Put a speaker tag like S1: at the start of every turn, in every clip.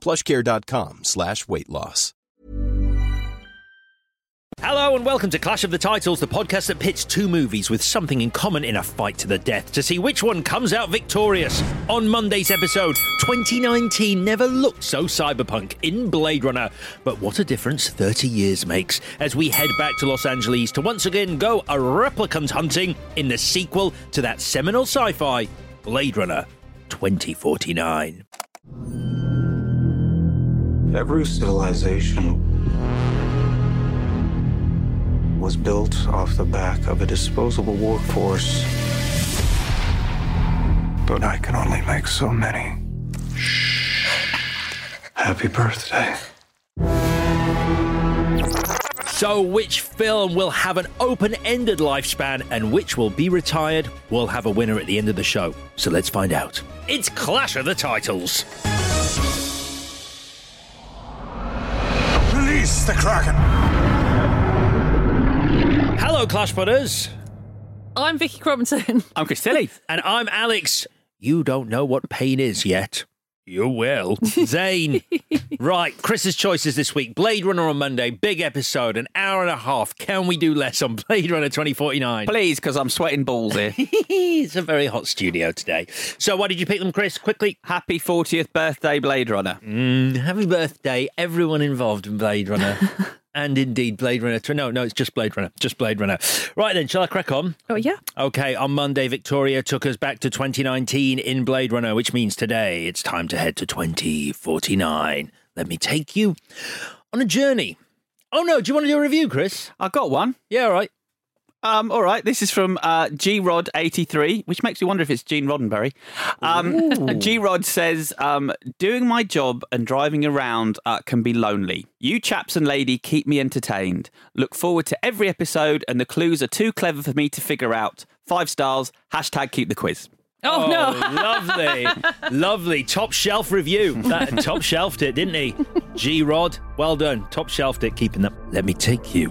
S1: plushcare.com slash weight loss.
S2: Hello and welcome to Clash of the Titles, the podcast that pits two movies with something in common in a fight to the death to see which one comes out victorious. On Monday's episode, 2019 never looked so cyberpunk in Blade Runner. But what a difference 30 years makes as we head back to Los Angeles to once again go a replicant hunting in the sequel to that seminal sci fi, Blade Runner 2049.
S3: Every civilization was built off the back of a disposable workforce. But I can only make so many. Happy birthday.
S2: So, which film will have an open ended lifespan and which will be retired? We'll have a winner at the end of the show. So, let's find out. It's Clash of the Titles.
S3: Release the Kraken!
S2: Hello, Clash Butters.
S4: I'm Vicky Crompton.
S5: I'm Chris Tilly.
S2: And I'm Alex. You don't know what pain is yet. You will. Zane. right, Chris's choices this week. Blade Runner on Monday, big episode, an hour and a half. Can we do less on Blade Runner 2049?
S5: Please, because I'm sweating balls here.
S2: it's a very hot studio today. So, why did you pick them, Chris? Quickly.
S5: Happy 40th birthday, Blade Runner.
S2: Mm, happy birthday, everyone involved in Blade Runner. And indeed, Blade Runner. No, no, it's just Blade Runner. Just Blade Runner. Right then, shall I crack on?
S4: Oh, yeah.
S2: Okay, on Monday, Victoria took us back to 2019 in Blade Runner, which means today it's time to head to 2049. Let me take you on a journey. Oh no, do you want to do a review, Chris?
S5: I got one.
S2: Yeah, all right.
S5: Um, all right, this is from uh, G Rod eighty three, which makes me wonder if it's Gene Roddenberry. Um, G Rod says, um, "Doing my job and driving around uh, can be lonely. You chaps and lady keep me entertained. Look forward to every episode, and the clues are too clever for me to figure out. Five stars. Hashtag keep the quiz."
S4: Oh, no.
S2: lovely, lovely. Top shelf review. That top shelved it, didn't he? G Rod, well done. Top shelved it, keeping them. Let me take you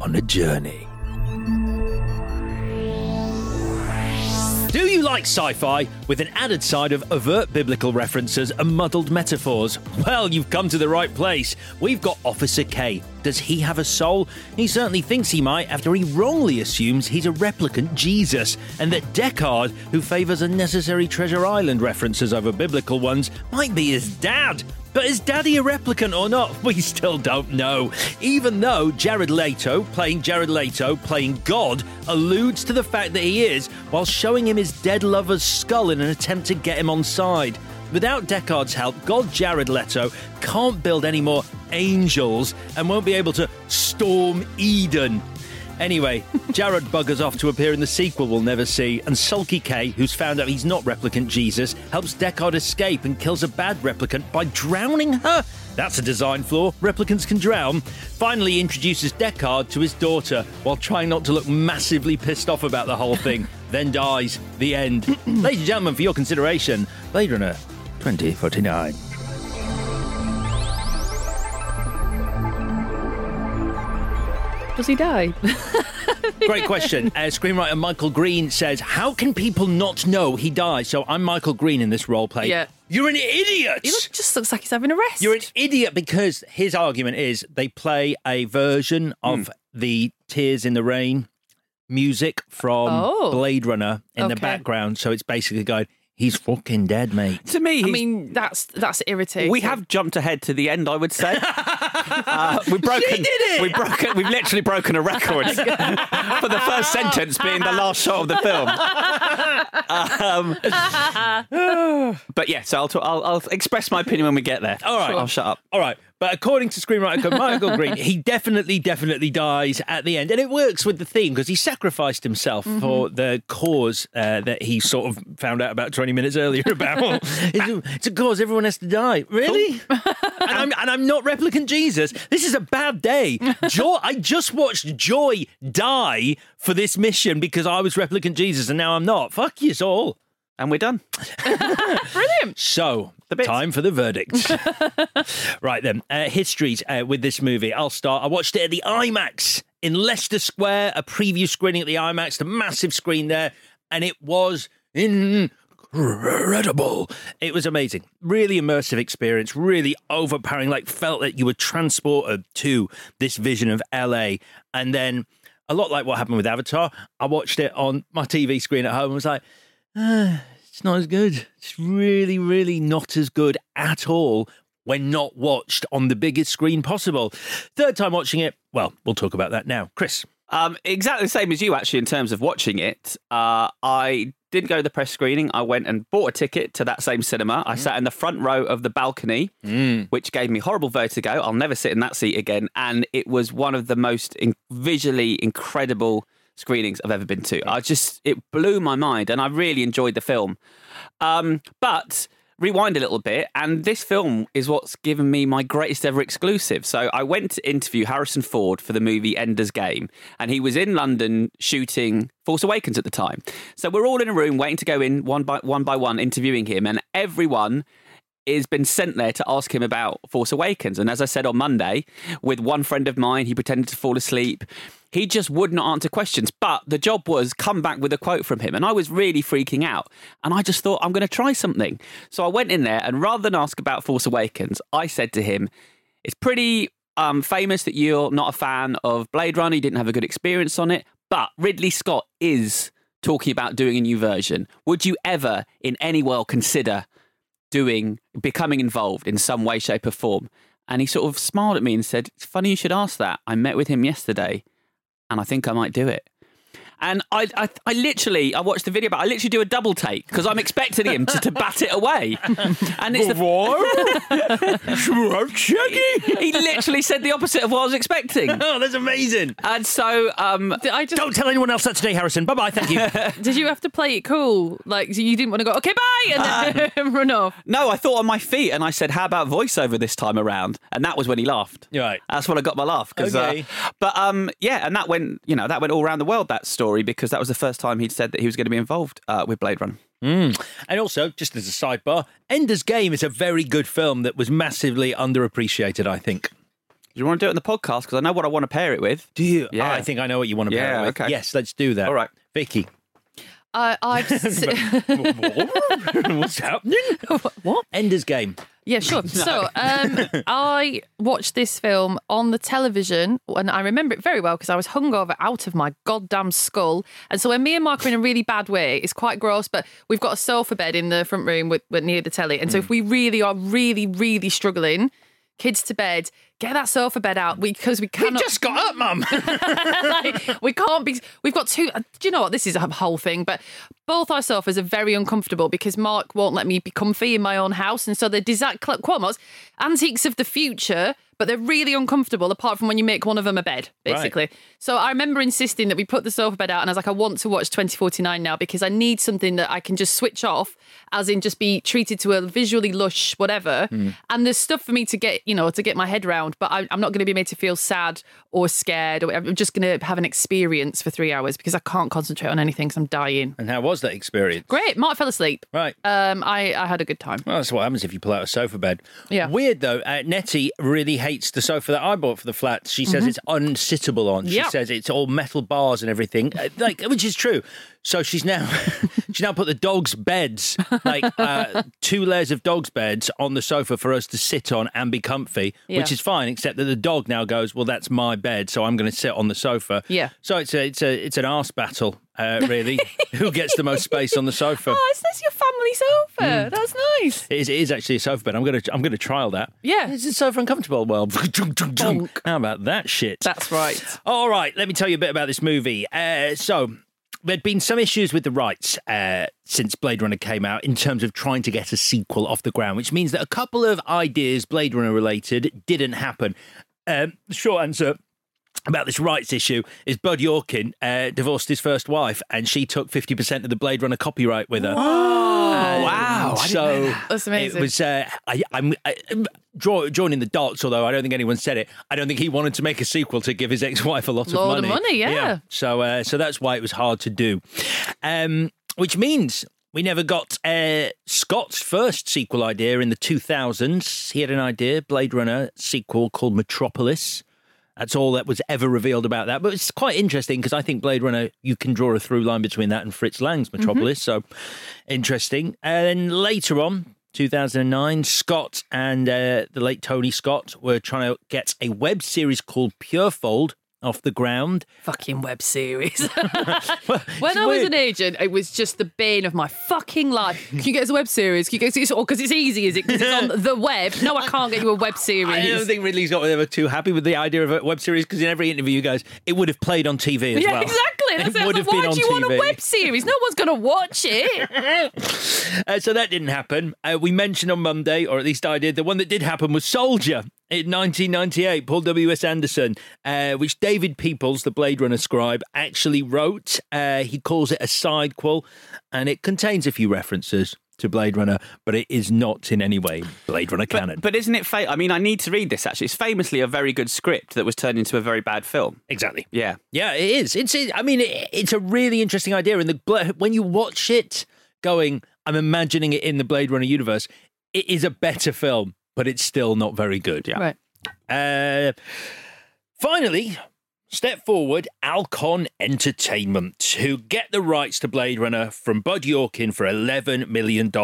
S2: on a journey. Do you like sci fi with an added side of overt biblical references and muddled metaphors? Well, you've come to the right place. We've got Officer K. Does he have a soul? He certainly thinks he might after he wrongly assumes he's a replicant Jesus, and that Deckard, who favours unnecessary Treasure Island references over biblical ones, might be his dad. But is Daddy a replicant or not? We still don't know. Even though Jared Leto, playing Jared Leto, playing God, alludes to the fact that he is, while showing him his dead lover's skull in an attempt to get him on side. Without Deckard's help, God Jared Leto can't build any more angels and won't be able to storm Eden. Anyway, Jared buggers off to appear in the sequel we'll never see, and Sulky K, who's found out he's not replicant Jesus, helps Deckard escape and kills a bad replicant by drowning her. That's a design flaw. Replicants can drown. Finally, introduces Deckard to his daughter while trying not to look massively pissed off about the whole thing. then dies. The end. Ladies and gentlemen, for your consideration, Blade Runner 2049.
S4: Does he die?
S2: Great question. Uh, screenwriter Michael Green says, How can people not know he dies? So I'm Michael Green in this role play.
S4: Yeah.
S2: You're an idiot!
S4: he look, just looks like he's having a rest.
S2: You're an idiot because his argument is they play a version of the Tears in the Rain music from
S4: Oh.
S2: Blade Runner in the background. So it's basically going, He's fucking dead, mate.
S5: To me,
S4: I
S5: he's-
S4: mean, that's that's irritating.
S5: we have jumped ahead to the end, I would say. Uh, we've broken.
S2: She did it!
S5: We've broken. We've literally broken a record for the first sentence being the last shot of the film. Um, but yeah, so I'll, talk, I'll I'll express my opinion when we get there.
S2: All right.
S5: I'll shut up.
S2: All right. But according to screenwriter Michael Green, he definitely, definitely dies at the end. And it works with the theme because he sacrificed himself for the cause uh, that he sort of found out about 20 minutes earlier about. it's, a, it's a cause everyone has to die. Really? and, I'm, and I'm not replicant Jesus. This is a bad day. Joy, I just watched Joy die for this mission because I was replicant Jesus and now I'm not. Fuck you all.
S5: And we're done. Brilliant.
S2: So,
S5: The bits.
S2: time for the verdict. right then, uh, histories uh, with this movie. I'll start. I watched it at the IMAX in Leicester Square, a preview screening at the IMAX, the massive screen there, and it was incredible. It was amazing. Really immersive experience, really overpowering, like felt that you were transported to this vision of LA. And then, a lot like what happened with Avatar, I watched it on my TV screen at home and was like, "Ah, it's not as good. It's really, really not as good at all when not watched on the biggest screen possible. Third time watching it, well, we'll talk about that now. Chris.
S5: Um, exactly the same as you, actually, in terms of watching it. Uh, I didn't go to the press screening. I went and bought a ticket to that same cinema. I sat in the front row of the balcony, which gave me horrible vertigo. I'll never sit in that seat again. And it was one of the most in- visually incredible screenings I've ever been to. I just, it blew my mind and I really enjoyed the film. Um, but rewind a little bit, and this film is what's given me my greatest ever exclusive. So I went to interview Harrison Ford for the movie Ender's Game, and he was in London shooting Force Awakens at the time. So we're all in a room waiting to go in one by one by one, interviewing him, and everyone has been sent there to ask him about Force Awakens. And as I said on Monday, with one friend of mine, he pretended to fall asleep. He just would not answer questions. But the job was come back with a quote from him. And I was really freaking out. And I just thought, I'm going to try something. So I went in there and rather than ask about Force Awakens, I said to him, It's pretty um, famous that you're not a fan of Blade Runner. You didn't have a good experience on it. But Ridley Scott is talking about doing a new version. Would you ever, in any world, consider doing becoming involved in some way, shape, or form? And he sort of smiled at me and said, It's funny you should ask that. I met with him yesterday and I think I might do it. And I, I, I literally, I watched the video, but I literally do a double take because I'm expecting him to, to bat it away. And it's the he literally said the opposite of what I was expecting.
S2: Oh, that's amazing.
S5: And so, um,
S4: I just
S2: Don't tell anyone else that today, Harrison. Bye bye. Thank you.
S4: did you have to play it cool? Like you didn't want to go, okay, bye, and then run off.
S5: no, I thought on my feet, and I said, "How about voiceover this time around?" And that was when he laughed.
S2: Right.
S5: That's when I got my laugh. 'cause,
S2: Okay.
S5: Uh, but um, yeah, and that went, you know, that went all around the world. That story because that was the first time he'd said that he was going to be involved uh, with Blade Runner.
S2: And also, just as a sidebar, Ender's Game is a very good film that was massively underappreciated, I think.
S5: Do you want to do it in the podcast? Because I know what I want to pair it with.
S2: Do you?
S5: Yeah.
S2: I think I know what you want to pair
S5: Yeah,
S2: it with.
S5: okay.
S2: Yes, let's do that.
S5: All right.
S2: Vicky.
S4: I, I've
S2: What's happening?
S4: what?
S2: Ender's Game.
S4: Yeah, sure. So, um, I watched this film on the television, and I remember it very well because I was hungover out of my goddamn skull. And so, when me and Mark are in a really bad way, it's quite gross. But we've got a sofa bed in the front room with, with near the telly, and so if we really are really, really struggling, kids to bed, get that sofa bed out because we
S2: We
S4: cannot.
S2: just got up, Mum.
S4: like, we can't be. We've got two. uh, Do you know what? This is a whole thing, but both our sofas are very uncomfortable because Mark won't let me be comfy in my own house, and so they're design quote antiques of the future, but they're really uncomfortable. Apart from when you make one of them a bed, basically. So I remember insisting that we put the sofa bed out, and I was like, I want to watch 2049 now because I need something that I can just switch off, as in just be treated to a visually lush whatever. And there's stuff for me to get, you know, to get my head around, but I, I'm not going to be made to feel sad or scared. Or. I'm just going to have an experience for three hours because I can't concentrate on anything because I'm dying.
S2: and how was that experience?
S4: Great, Mark fell asleep.
S2: Right.
S4: Um, I, I had a good time.
S2: Well, that's what happens if you pull out a sofa bed.
S4: Yeah.
S2: Weird though. Uh, Nettie really hates the sofa that I bought for the flat. She says it's unsittable on. She
S4: Yeah.
S2: says it's all metal bars and everything, uh, like which is true. So she's now she's now put the dogs' beds, like uh, two layers of dogs' beds, on the sofa for us to sit on and be comfy,
S4: Yeah.
S2: which is fine. Except that the dog now goes, well, that's my bed, so I'm going to sit on the sofa.
S4: Yeah.
S2: So it's a it's a it's an arse battle, uh, really. Who gets the most space on the sofa?
S4: Oh, is this your family sofa. That's nice.
S2: It is, it is actually a sofa bed. I'm gonna I'm gonna trial that.
S4: Yeah.
S2: Is sofa uncomfortable? Well, how about that shit?
S4: That's right.
S2: All right, let me tell you a bit about this movie. Uh, so, there'd been some issues with the rights uh, since Blade Runner came out in terms of trying to get a sequel off the ground, which means that a couple of ideas Blade Runner related didn't happen. Um, the short answer about this rights issue is Bud Yorkin uh, divorced his first wife and she took 50% of the Blade Runner copyright with her.
S5: Oh, wow. I didn't
S2: So
S5: that.
S4: That's amazing.
S2: It was. Uh, I, I'm I, draw, joining the dots, although I don't think anyone said it. I don't think he wanted to make a sequel to give his ex-wife a lot
S4: Load
S2: of
S4: of
S2: money.
S4: money, yeah.
S2: So, uh, so that's why it was hard to do. Um, which means we never got uh, Scott's first sequel idea in the 2000s. He had an idea, Blade Runner sequel called Metropolis. That's all that was ever revealed about that. But it's quite interesting because I think Blade Runner, you can draw a through line between that and Fritz Lang's Metropolis. So interesting. And then later on, 2009, Scott and uh, the late Tony Scott were trying to get a web series called Purefold off the ground.
S4: Fucking web series.
S2: Well,
S4: when I was an agent, it was just the bane of my fucking life. Can you get us a web series? Can you get us because it's easy, is it? Because it's on the web. No, I can't get you a web series.
S2: I don't think Ridley's got ever too happy with the idea of a web series because in every interview, you guys, it would have played on TV as
S4: yeah,
S2: well.
S4: exactly. That's
S2: it
S4: it.
S2: would
S4: Like,
S2: have been
S4: why
S2: on
S4: do you want a web series? No one's going to watch it.
S2: Uh, so that didn't happen. Uh, we mentioned on Monday, or at least I did, the one that did happen was Soldier in 1998, Paul W.S. Anderson, uh, which David Peoples, the Blade Runner scribe, actually wrote. Uh, he calls it a sidequel, and it contains a few references to Blade Runner, but it is not in any way Blade Runner canon.
S5: But, but isn't it fa- I mean, I need to read this actually. It's famously a very good script that was turned into a very bad film.
S2: exactly.
S5: Yeah.
S2: Yeah, it is. It's. I mean, it, it's a really interesting idea, and the when you watch it, going, I'm imagining it in the Blade Runner universe. It is a better film, but it's still not very good.
S5: Yeah.
S4: right.
S2: Uh, finally, step forward Alcon Entertainment, who get the rights to Blade Runner from Bud Yorkin for $11 million. Uh,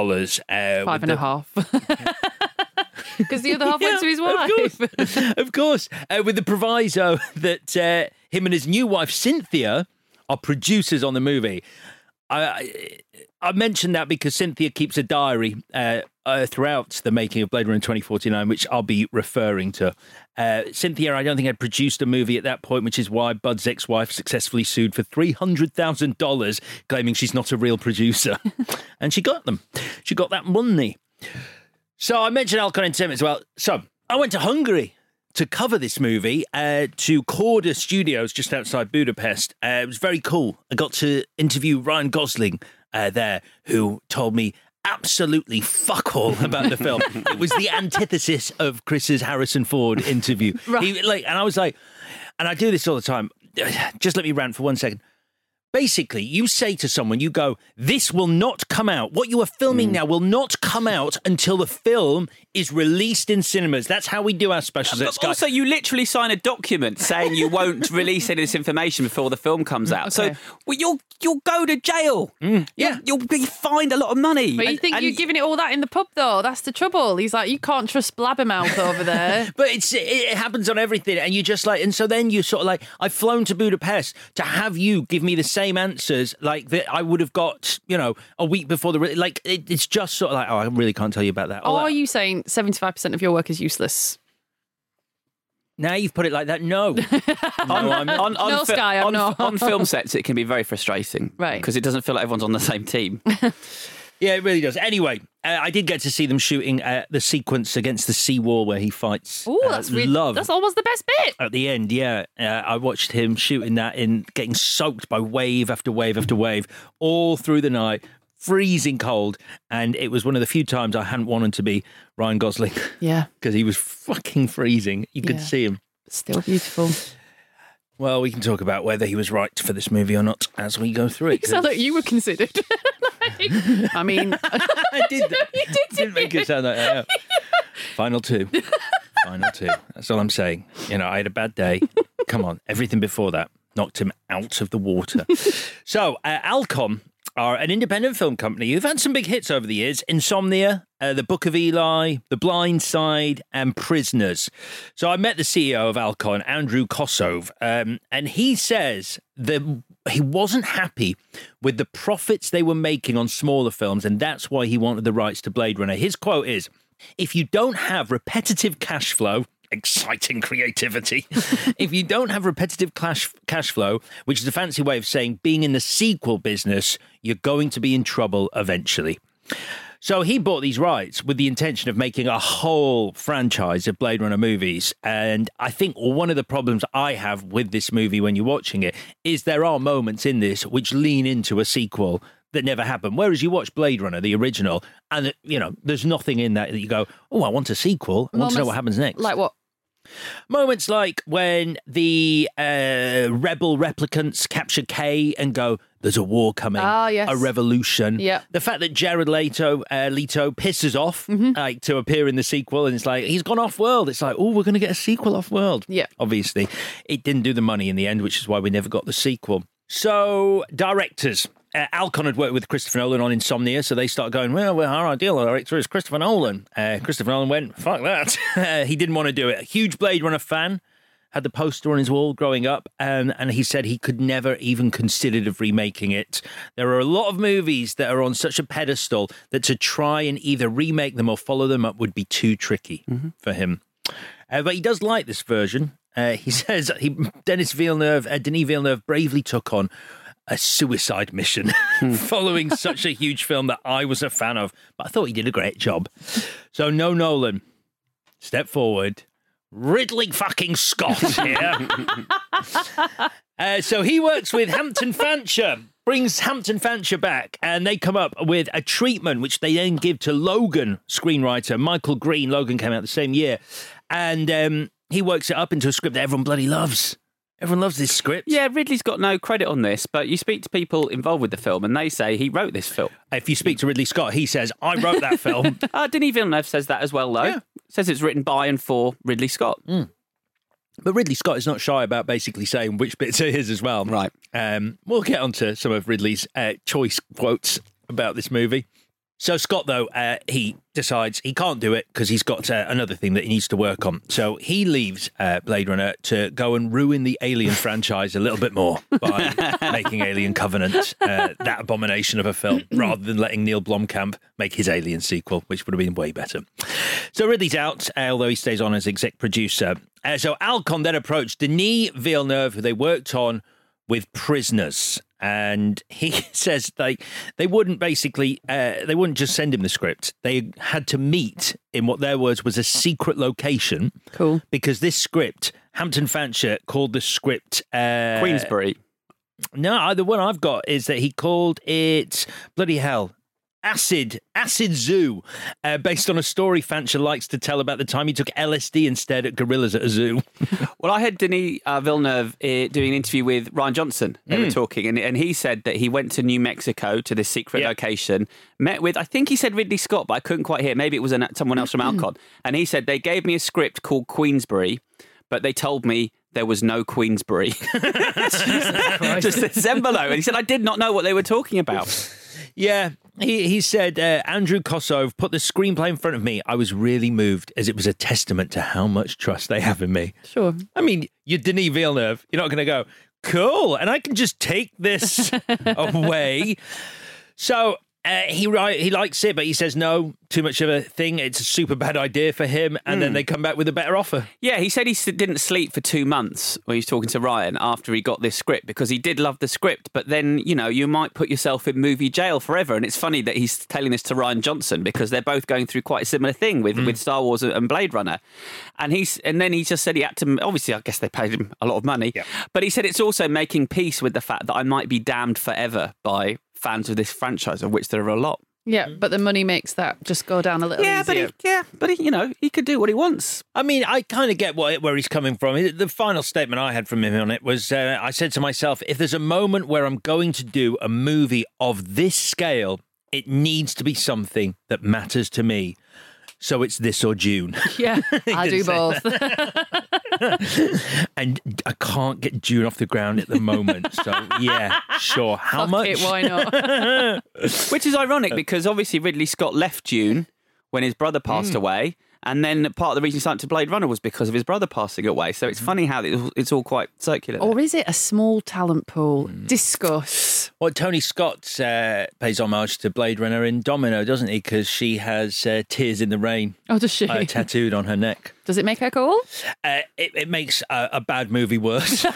S4: Five
S2: with
S4: and a
S2: the-
S4: half. Because the other half went to his
S2: Of
S4: wife.
S2: course, of course. Uh, with the proviso that uh, him and his new wife Cynthia are producers on the movie. I, I, I mentioned that because Cynthia keeps a diary uh, uh, throughout the making of Blade Runner 2049, which I'll be referring to. Uh, Cynthia, I don't think had produced a movie at that point, which is why Bud's ex-wife successfully sued for three hundred thousand dollars, claiming she's not a real producer, and she got them. She got that money. So I mentioned Alcon Entertainment as well. So I went to Hungary to cover this movie uh, to Korda Studios just outside Budapest. Uh, it was very cool. I got to interview Ryan Gosling uh, there, who told me absolutely fuck all about the film. it was the antithesis of Chris's Harrison Ford interview. He, like, and I was like, and I do this all the time. Just let me rant for one second. Basically, you say to someone, you go, this will not come out. What you are filming
S5: Mm.
S2: now will not come out until the film is released in cinemas. That's how we do our specials at
S5: But
S2: Sky.
S5: also, you literally sign a document saying you won't release any of this information before the film comes out.
S4: Okay.
S5: So well, you'll you'll go to jail.
S2: yeah.
S5: you'll, you'll be fined a lot of money.
S4: But you
S5: And-
S4: think
S5: and-
S4: you're giving it all that in the pub, though? That's the trouble. He's like, you can't trust Blabbermouth over there.
S2: But it's it, it happens on everything, and you just like, and so then you sort of like, I've flown to Budapest to have you give me the same answers like that I would have got, you know, a week before the re- like. It, it's just sort of like, oh, I really can't tell you about that. Oh,
S4: Or
S2: that-
S4: are you saying 75% of your work is useless?
S2: now you've put it like that. No, no, I'm,
S5: on, on,
S4: No,
S5: fi-
S4: Sky, I'm
S5: on,
S4: not.
S5: on film sets, it can be very frustrating,
S4: Right.
S5: Because it doesn't feel like everyone's on the same team.
S2: Yeah, it really does. Anyway, uh, I did get to see them shooting uh, the sequence against the seawall where he fights.
S4: Oh,
S2: uh,
S4: that's really,
S2: love.
S4: that's almost the best bit.
S2: at the end, yeah, uh, I watched him shooting that in, getting soaked by wave after wave after wave all through the night, freezing cold, and it was one of the few times I hadn't wanted to be Ryan Gosling
S4: Yeah,
S2: because he was fucking freezing. You could
S4: Yeah.
S2: see him.
S4: still beautiful.
S2: Well, we can talk about whether he was right for this movie or not as we go through it.
S4: Sound like you were considered. I mean,
S2: I did. That.
S4: You did,
S2: Didn't make it sound like that. Final two. Final two. That's all I'm saying. You know, I had a bad day. Come on, everything before that knocked him out of the water. so, uh, Alcon are an independent film company who've had some big hits over the years Insomnia, uh, The Book of Eli, The Blind Side, and Prisoners. So, I met the CEO of Alcon, Andrew Kosov, um, and he says the he wasn't happy with the profits they were making on smaller films, and that's why he wanted the rights to Blade Runner. His quote is If you don't have repetitive cash flow, exciting creativity, if you don't have repetitive cash, cash flow, which is a fancy way of saying being in the sequel business, you're going to be in trouble eventually. So he bought these rights with the intention of making a whole franchise of Blade Runner movies. And I think one of the problems I have with this movie when you're watching it is there are moments in this which lean into a sequel that never happened. Whereas you watch Blade Runner, the original, and you know, there's nothing in that that you go, "Oh, I want a sequel. I want to know what happens next."
S4: Like what?
S2: Moments like when the uh, rebel replicants capture Kay and go, "There's a war coming,
S4: Ah, yes.
S2: a revolution."
S4: Yeah.
S2: The fact that Jared Leto, uh, Leto pisses off
S4: Mm-hmm.
S2: like to appear in the sequel, and it's like he's gone off world. It's like, oh, we're going to get a sequel off world.
S4: Yeah.
S2: Obviously, it didn't do the money in the end, which is why we never got the sequel. So, directors. Uh, Alcon had worked with Christopher Nolan on Insomnia, so they started going, well, well our ideal director is Christopher Nolan. Uh, Christopher Nolan went, fuck that. He didn't want to do it. A huge Blade Runner fan, had the poster on his wall growing up, um, and he said he could never even considered of remaking it. There are a lot of movies that are on such a pedestal that to try and either remake them or follow them up would be too tricky for him. Uh, but he does like this version. Uh, he says he, Dennis Villeneuve, uh, Denis Villeneuve, bravely took on a suicide mission following such a huge film that I was a fan of. But I thought he did a great job. So no Nolan, step forward. Ridley fucking Scott here. Uh, so he works with Hampton Fancher, brings Hampton Fancher back, and they come up with a treatment which they then give to Logan, screenwriter Michael Green. Logan came out the same year, and um, he works it up into a script that everyone bloody loves. Everyone loves this script.
S5: Yeah, Ridley's got no credit on this, but you speak to people involved with the film and they say he wrote this film.
S2: If you speak to Ridley Scott, he says, "I wrote that film."
S5: Uh, Denis Villeneuve says that as well, though.
S2: Yeah.
S5: Says it's written by and for Ridley Scott.
S2: But Ridley Scott is not shy about basically saying which bits are his as well.
S5: Right.
S2: Um, we'll get onto some of Ridley's uh, choice quotes about this movie. So Scott, though, uh, he decides he can't do it because he's got uh, another thing that he needs to work on. So he leaves uh, Blade Runner to go and ruin the Alien franchise a little bit more by making Alien Covenant uh, that abomination of a film, rather than letting Neil Blomkamp make his Alien sequel, which would have been way better. So Ridley's out, uh, although he stays on as exec producer. Uh, so Alcon then approached Denis Villeneuve, who they worked on with Prisoners, and he says they they wouldn't basically uh, they wouldn't just send him the script. They had to meet in what their words was a secret location.
S4: Cool.
S2: Because this script, Hampton Fancher called the script uh,
S5: Queensbury.
S2: no, the one I've got is that he called it bloody hell. Acid, Acid Zoo, uh, based on a story Fancher likes to tell about the time he took LSD and stared at gorillas at a zoo.
S5: Well, I heard Denis uh, Villeneuve uh, doing an interview with Rian Johnson. They
S2: Hmm.
S5: were talking, and, and he said that he went to New Mexico to this secret
S2: Yeah.
S5: location, met with, I think he said Ridley Scott, but I couldn't quite hear. Maybe it was an, someone else from Alcon. And he said they gave me a script called Queensbury, but they told me there was no Queensbury. Just envelope. And he said, I did not know what they were talking about.
S2: Yeah, he, he said, uh, Andrew Kosov put the screenplay in front of me. I was really moved as it was a testament to how much trust they have in me.
S4: Sure.
S2: I mean, you're Denis Villeneuve. You're not going to go, cool, and I can just take this away. So uh, he he likes it, but he says no, too much of a thing. It's a super bad idea for him, and then they come back with a better offer.
S5: Yeah, he said he didn't sleep for two months when he was talking to Ryan after he got this script because he did love the script. But then, you know, you might put yourself in movie jail forever. And it's funny that he's telling this to Rian Johnson because they're both going through quite a similar thing with, with Star Wars and Blade Runner. And he's and then he just said he had to. Obviously, I guess they paid him a lot of money.
S2: Yeah.
S5: But he said it's also making peace with the fact that I might be damned forever by fans of this franchise, of which there are a lot.
S4: Yeah, but the money makes that just go down a little
S5: Yeah, but he, yeah, but he, you know, he could do what he wants.
S2: I mean, I kind of get what, where he's coming from. The final statement I had from him on it was uh, I said to myself, if there's a moment where I'm going to do a movie of this scale, it needs to be something that matters to me. So it's this or Dune.
S4: yeah, I do both.
S2: and I can't get Dune off the ground at the moment. So, yeah, sure. How
S4: Fuck
S2: much?
S4: it, why not?
S5: Which is ironic uh, because obviously Ridley Scott left Dune when his brother passed hmm. away. And then part of the reason he started to Blade Runner was because of his brother passing away. So it's
S2: Mm-hmm.
S5: funny how it's all quite circular.
S4: Or is it a small talent pool?
S5: Hmm.
S4: Discuss.
S2: Well, Tony Scott uh, pays homage to Blade Runner in Domino, doesn't he? Because she has uh, tears in the rain
S4: Oh, does she?
S2: uh, tattooed on her neck.
S4: Does it make her cool?
S2: Uh, it, it makes a, a bad movie worse.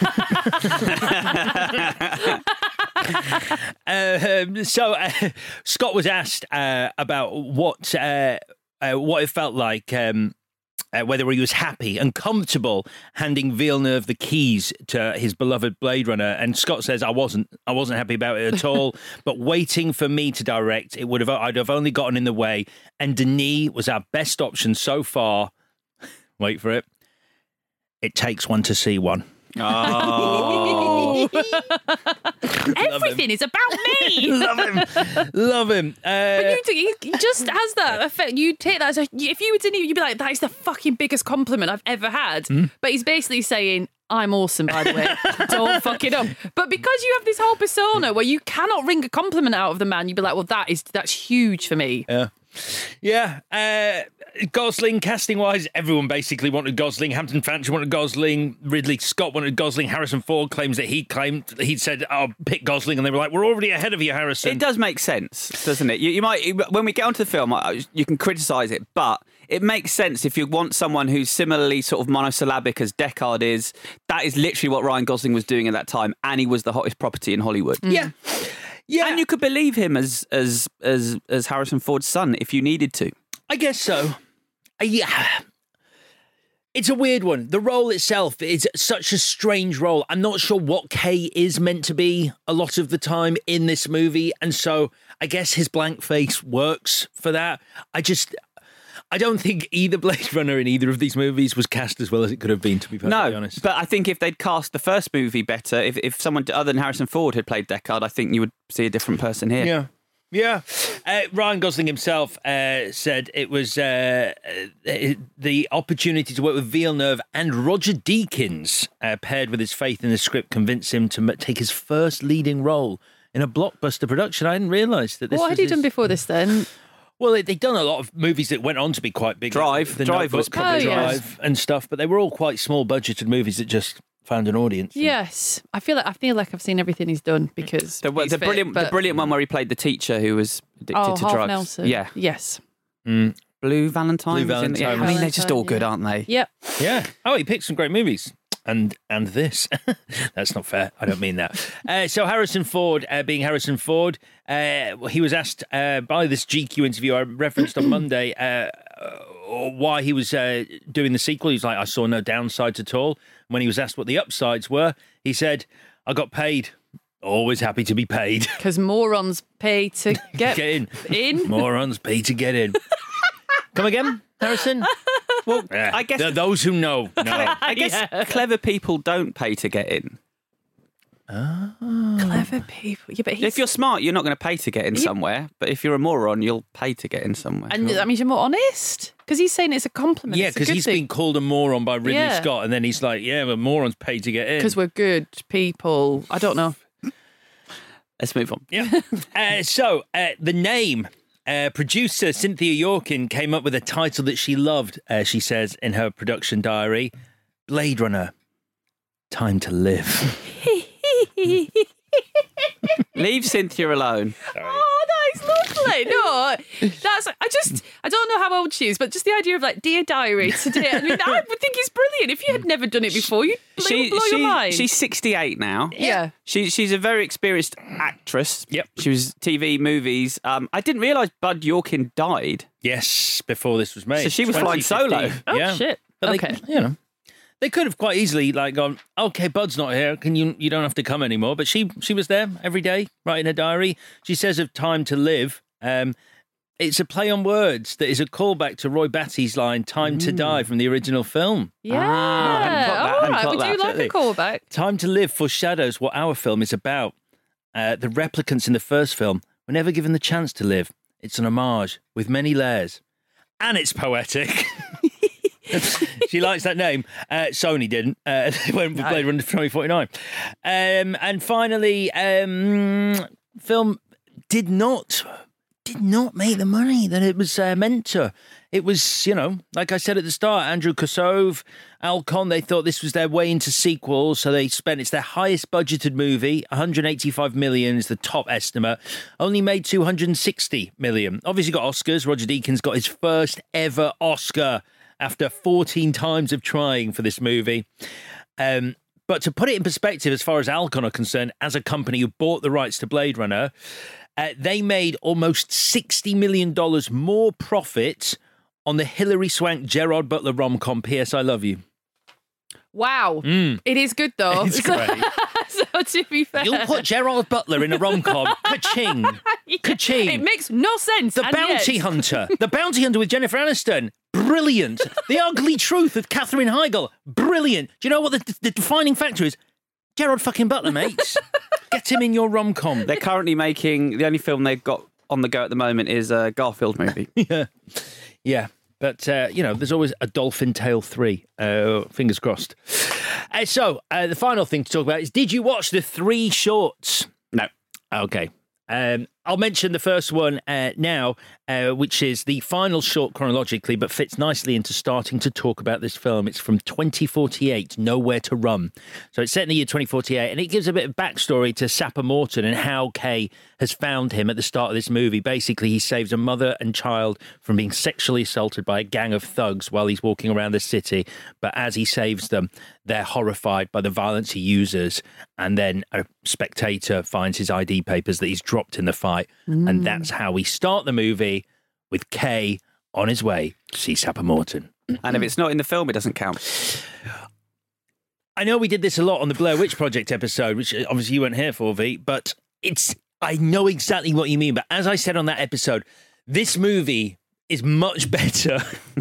S2: um, so uh, Scott was asked uh, about what uh, what it felt like. Um, uh, whether he was happy and comfortable handing Villeneuve the keys to his beloved Blade Runner, and Scott says, "I wasn't. I wasn't happy about it at all. but waiting for me to direct, it would have. I'd have only gotten in the way. And Denis was our best option so far. Wait for it. It takes one to see one.
S5: Oh.
S4: Everything is about me.
S2: Love him. Love him. Uh,
S4: But you do, he he just has that effect. You take that as a, if you were to you'd be like, that is the fucking biggest compliment I've ever had.
S2: Hmm?
S4: But he's basically saying, I'm awesome, by the way. Don't fuck it up. But because you have this whole persona where you cannot wring a compliment out of the man, you'd be like, well, that is that's huge for me.
S2: Yeah. Yeah. Uh, Gosling, casting wise, everyone basically wanted Gosling. Hampton Fancher wanted Gosling. Ridley Scott wanted Gosling. Harrison Ford claims that he claimed, he said, I'll pick Gosling. And they were like, we're already ahead of you, Harrison.
S5: It does make sense, doesn't it? You, you might when we get onto the film, you can criticise it, but it makes sense if you want someone who's similarly sort of monosyllabic as Deckard is. That is literally what Ryan Gosling was doing at that time, and he was the hottest property in Hollywood. Mm.
S2: Yeah. Yeah.
S5: And you could believe him as as as as Harrison Ford's son if you needed to.
S2: I guess so. Yeah. It's a weird one. The role itself is such a strange role. I'm not sure what K is meant to be a lot of the time in this movie. And so I guess his blank face works for that. I just. I don't think either Blade Runner in either of these movies was cast as well as it could have been, to be perfectly
S5: no,
S2: honest.
S5: but I think if they'd cast the first movie better, if if someone other than Harrison Ford had played Deckard, I think you would see a different person here.
S2: Yeah. Yeah. Uh, Ryan Gosling himself uh, said it was uh, uh, the opportunity to work with Villeneuve and Roger Deakins, uh, paired with his faith in the script, convinced him to take his first leading role in a blockbuster production. I didn't realise that this
S4: what
S2: was
S4: had he
S2: his-
S4: done before this then?
S2: Well, they- they'd done a lot of movies that went on to be quite big.
S5: Drive.
S2: The
S5: Drive was
S4: probably- Oh, yes.
S2: Drive and stuff, but they were all quite small budgeted movies that just found an audience.
S4: Yes. I feel like I feel like I've seen everything he's done because
S5: The,
S4: he's
S5: the
S4: fit,
S5: brilliant, the brilliant one where he played the teacher who was addicted
S4: Oh,
S5: to
S4: Half
S5: drugs.
S4: Nelson.
S5: Yeah,
S4: Yes.
S5: Blue Valentine.
S2: Blue Valentine
S5: yeah,
S2: was-
S5: I mean, they're just all good,
S4: Valentine,
S5: aren't they?
S4: Yep.
S2: Yeah. Oh, he picked some great movies. And and this. That's not fair. I don't mean that. Uh, so Harrison Ford, uh, being Harrison Ford, uh, he was asked uh, by this GQ interview I referenced on Monday uh, why he was uh, doing the sequel. He's like, I saw no downsides at all. When he was asked what the upsides were, he said, I got paid. Always happy to be paid.
S4: Because morons pay to get,
S2: Get in.
S4: in.
S2: Morons pay to get in. Come again, Harrison?
S5: Well,
S2: Yeah.
S5: I guess
S2: Th- those who know know.
S5: I guess clever people don't pay to get in.
S4: Clever people. Yeah, but he's,
S5: If you're smart, you're not going to pay to get in somewhere. But if you're a moron, you'll pay to get in somewhere.
S4: and that means you're more honest because he's saying it's a compliment.
S2: Yeah, because
S4: good
S2: he's
S4: thing.
S2: been called a moron by Ridley
S4: Yeah.
S2: Scott, and then he's like, "Yeah, but morons pay to get in."
S4: because we're good people. I don't know.
S5: Let's move on.
S2: yeah. uh, so uh, the name. Uh, producer Cynthia Yorkin came up with a title that she loved. Uh, she says in her production diary, "Blade Runner, Time to Live."
S5: Leave Cynthia alone.
S4: Oh, that is lovely. No, that's. I just. I don't know how old she is, but just the idea of like dear diary today. I mean, I would think it's brilliant. If you had never done it before, you'd blow,
S5: She,
S4: blow
S5: she,
S4: your mind.
S5: she's 68 now.
S4: yeah.
S5: She, she's a very experienced actress.
S2: Yep.
S5: She was TV, movies. Um, I didn't realise Bud Yorkin died.
S2: yes, before this was made.
S5: So she was flying solo.
S4: Oh
S2: yeah.
S4: shit.
S2: But
S4: okay.
S2: they, you know, they could have quite easily like gone, okay, Bud's not here. Can you? You don't have to come anymore. But she, she was there every day, writing her diary. She says of time to live. Um, it's a play on words that is a callback to Roy Batty's line "Time to Die" from the original film.
S4: Yeah.
S5: Ah, I hadn't that,
S4: All
S5: hadn't
S4: right.
S5: got
S4: We
S5: that.
S4: do like a callback.
S2: Time to live foreshadows what our film is about. Uh, the replicants in the first film were never given the chance to live. It's an homage with many layers, and it's poetic. she likes that name. Uh, Sony didn't. Uh, they went with Blade Runner 2049. Um, and finally, um, film did not did not make the money that it was uh, meant to. it was, you know, like I said at the start, Andrew Kosov, Alcon, they thought this was their way into sequels, so they spent it's their highest budgeted movie, 185 million is the top estimate. Only made 260 million. Obviously got Oscars. Roger Deakins got his first ever Oscar after 14 times of trying for this movie. Um, but to put it in perspective, as far as Alcon are concerned, as a company who bought the rights to Blade Runner, uh, they made almost $60 million more profit on the Hilary Swank Gerard Butler rom com P.S. I Love You.
S4: Wow. It is good though.
S2: It's great.
S4: so to be fair,
S2: You'll put Gerard Butler in a rom com. Ka-ching. Ka-ching.
S4: it makes no sense.
S2: The Bounty
S4: yet-
S2: Hunter. The Bounty Hunter with Jennifer Aniston. Brilliant. The Ugly Truth with Katherine Heigl. Brilliant. Do you know what the, the defining factor is? Gerard fucking Butler, mates. Get him in your rom com.
S5: They're currently making the only film they've got on the go at the moment is a Garfield movie.
S2: yeah. Yeah. But, uh, you know, there's always a Dolphin Tale 3. Uh, fingers crossed. Uh, so, uh, the final thing to talk about is did you watch the three shorts?
S5: no.
S2: Okay. Um, I'll mention the first one uh, now, uh, which is the final short chronologically, but fits nicely into starting to talk about this film. It's from 2048, Nowhere to Run. So it's set in the year 2048, and it gives a bit of backstory to Sapper Morton and how Kay has found him at the start of this movie. Basically, he saves a mother and child from being sexually assaulted by a gang of thugs while he's walking around the city. But as he saves them, they're horrified by the violence he uses, and then a spectator finds his ID papers that he's dropped in the fight, and that's how we start the movie with Kay on his way to see Sapper Morton.
S5: And if it's not in the film, it doesn't count.
S2: I know we did this a lot on the Blair Witch Project episode, which uh, obviously you weren't here for, V, but it's I know exactly what you mean. But as I said on that episode, this movie is much better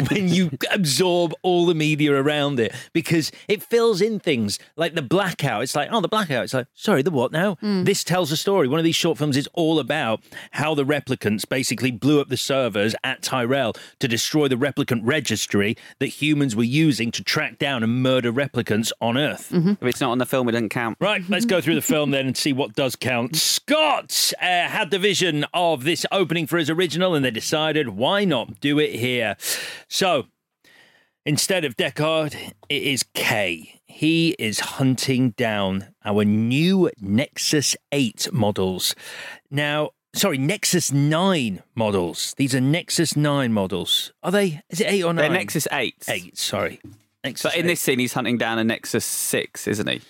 S2: when you absorb all the media around it because it fills in things like the blackout. It's like, oh, the blackout. It's like, sorry, the what now? This tells a story. One of these short films is all about how the replicants basically blew up the servers at Tyrell to destroy the replicant registry that humans were using to track down and murder replicants on Earth.
S5: If it's not on the film, it doesn't count.
S2: Right, let's go through the film then and see what does count. Scott uh, had the vision of this opening for his original, and they decided why not do it here. So instead of Deckard, it is K. He is hunting down our new Nexus 8 models. Now, sorry, Nexus 9 models. These are Nexus 9 models. Are they? Is it 8 or 9?
S5: They're Nexus 8.
S2: 8, sorry. Nexus
S5: But in
S2: 8.
S5: this scene, he's hunting down a Nexus 6, isn't he?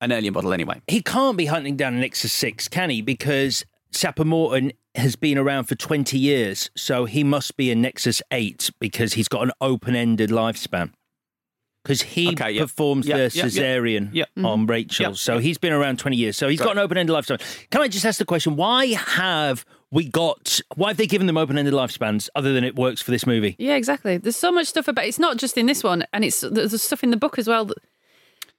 S5: An earlier model, anyway.
S2: he can't be hunting down a Nexus 6, can he? Because Sapper Morton has been around for 20 years, so he must be a Nexus 8 because he's got an open ended lifespan. Because he
S5: Okay, yep.
S2: performs
S5: Yep,
S2: the
S5: yep, yep.
S2: cesarean
S5: Yep.
S2: on mm-hmm. Rachel.
S5: Yep,
S2: So
S5: yep.
S2: he's been around 20 years. So he's got an open ended lifespan. Can I just ask the question why have we got, why have they given them open ended lifespans other than it works for this movie?
S4: Yeah, exactly. There's so much stuff about. It's not just in this one, and it's there's stuff in the book as well. That,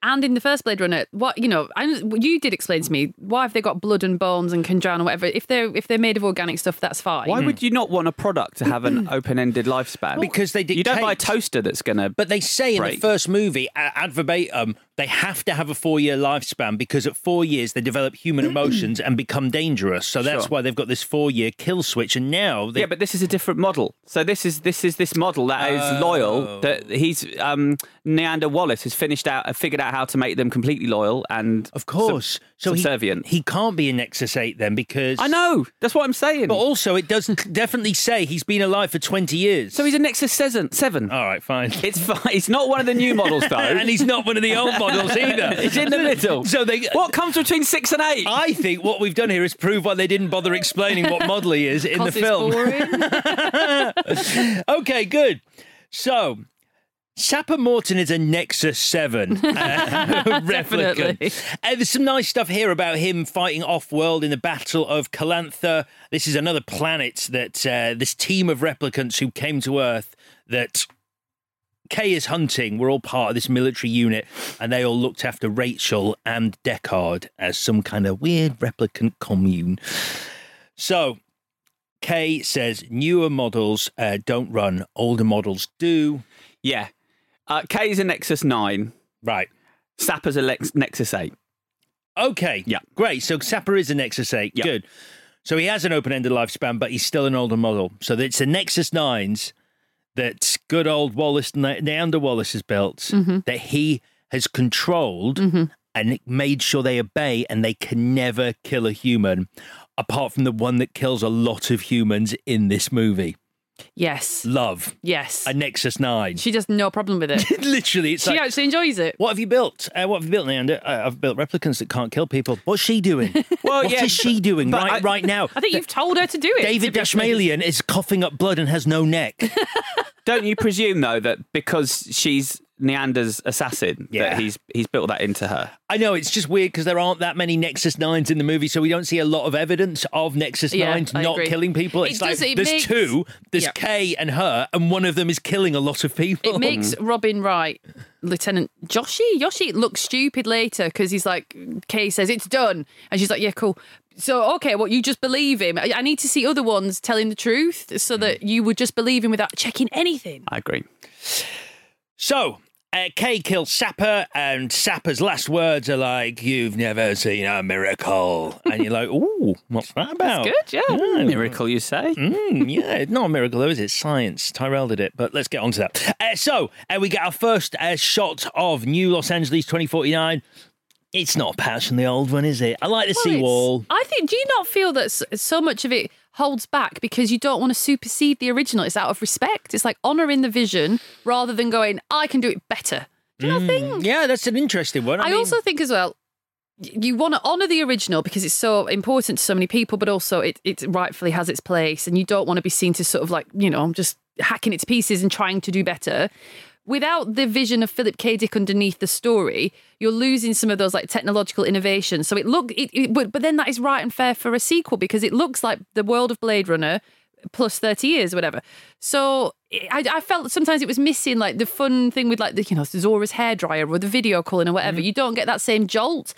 S4: and in the first Blade Runner, what you know, I, you did explain to me why have they got blood and bones and can drown or whatever. If they're if they're made of organic stuff, that's fine.
S5: Why would you not want a product to have an mm. open-ended lifespan?
S2: Because they
S5: You don't buy a toaster that's going to...
S2: But they say in the
S5: Break.
S2: first movie, a- ad verbatim, they have to have a four year lifespan because at four years they develop human emotions and become dangerous. So that's
S5: Sure.
S2: why they've got this four year kill switch. And now they.
S5: Yeah, but this is a different model. So this is this is this model that is
S2: Oh.
S5: loyal. That he's um, Niander Wallace has finished out, uh, figured out how to make them completely loyal and
S2: of course. so he-
S5: subservient.
S2: He, can't be a Nexus 8 then because.
S5: I know. That's what I'm saying.
S2: But also, it does definitely say he's been alive for 20 years.
S5: so he's a Nexus seven. Seven.
S2: All right, fine.
S5: It's fine. It's not one of the new models though.
S2: and he's not one of the old models either.
S5: It's in the middle.
S2: So they.
S5: What comes between six and eight?
S2: I think what we've done here is prove why they didn't bother explaining what model he is in the film. okay, good. So, Sapper Morton is a Nexus 7 uh, replicant.
S4: Definitely.
S2: Uh, there's some nice stuff here about him fighting off world in the Battle of Calantha. This is another planet that uh, this team of replicants who came to Earth that Kay is hunting We're all part of this military unit, and they all looked after Rachel and Deckard as some kind of weird replicant commune. So, Kay says newer models uh, don't run, older models do.
S5: yeah. Uh, K's a Nexus nine.
S2: Right.
S5: Sapper's a Lex- Nexus eight.
S2: Okay.
S5: Yeah.
S2: Great. So Sapper is a Nexus 8.
S5: Yeah.
S2: Good. So he has an open-ended lifespan, but he's still an older model. So it's the Nexus Nines that good old Wallace Niander Wallace has built mm-hmm. that he has controlled mm-hmm. and made sure they obey, and they can never kill a human, apart from the one that kills a lot of humans in this movie.
S4: Yes.
S2: Love
S4: Yes.
S2: a Nexus Nine.
S4: She has no problem with it.
S2: Literally, it's
S4: she
S2: like.
S4: actually enjoys it.
S2: What have you built? Uh, what have you built, Niander? Uh, I've built replicants that can't kill people. What's she doing?
S5: Well,
S2: What is
S5: yeah,
S2: she doing right
S5: I-
S2: right now?
S4: I think you've told her to do it.
S2: David
S4: to.
S2: Dashmalian is coughing up blood and has no neck.
S5: Don't you presume though that because she's Niander's assassin,
S2: Yeah.
S5: that he's he's built that into her?
S2: I know it's just weird because there aren't that many Nexus Nines in the movie, so we don't see a lot of evidence of Nexus
S4: Yeah,
S2: Nines
S4: I
S2: not
S4: agree.
S2: killing people.
S4: It
S2: It's like
S4: does- it
S2: there's
S4: makes-
S2: two, there's
S4: Yeah.
S2: Kay and her, and one of them is killing a lot of people.
S4: It makes Robin Wright, Lieutenant Joshi, Yoshi, look stupid later because he's like, Kay says it's done, and she's like, yeah, cool. So okay, well, you just believe him. I I need to see other ones telling the truth so hmm. that you would just believe him without checking anything.
S5: I agree.
S2: So, uh, Kay kills Sapper, and Sapper's last words are like, You've never seen a miracle. And you're like, Ooh, what's that about?
S4: Good, yeah.
S5: Miracle, you say?
S2: Mm, yeah, it's not a miracle, though, is it? Science. Tyrell did it, but let's get on to that. Uh, so, uh, we get our first uh, shot of New Los Angeles 2049. It's not a patch from the old one, is it? I like the
S4: Well, it's-
S2: seawall.
S4: I think. Do you not feel that so much of it holds back because you don't want to supersede the original? It's out of respect. It's like honouring the vision rather than going, I can do it better. Do you not hmm. think?
S2: Yeah, that's an interesting one. I,
S4: I
S2: mean,
S4: also think as well, you want to honour the original because it's so important to so many people, but also it, it rightfully has its place, and you don't want to be seen to sort of like you know just hacking it to pieces and trying to do better. Without the vision of Philip K. Dick underneath the story, you're losing some of those like technological innovations. So it look, it, it but, but then that is right and fair for a sequel because it looks like the world of Blade Runner plus 30 years or whatever. So I, I felt sometimes it was missing like the fun thing with like the, you know, Zhora's hairdryer or the video calling or whatever. Mm-hmm. You don't get that same jolt.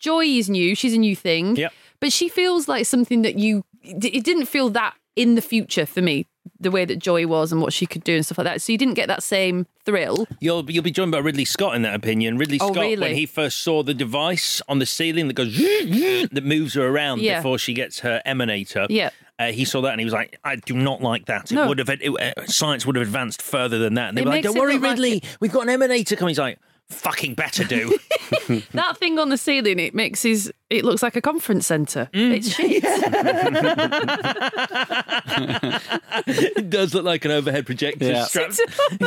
S4: Joy is new. She's a new thing.
S2: Yep.
S4: But she feels like something that you, it didn't feel that in the future for me, the way that Joy was and what she could do and stuff like that. So you didn't get that same thrill.
S2: You'll you'll be joined by Ridley Scott in that opinion. Ridley
S4: Oh,
S2: Scott, when he first saw the device on the ceiling that goes that moves her around
S4: Yeah.
S2: before she gets her emanator.
S4: Yeah.
S2: Uh, he saw that and he was like, "I do not like that. It
S4: No.
S2: would have it, uh, science would have advanced further than that." And they
S4: It
S2: were like, "Don't worry,
S4: look like
S2: Ridley, we've got an emanator coming." He's like, "Fucking better do."
S4: That thing on the ceiling, it makes his, it looks like a conference centre.
S2: Mm.
S4: It's shit.
S2: it does look like an overhead projector
S5: Yeah.
S2: strap.
S5: Is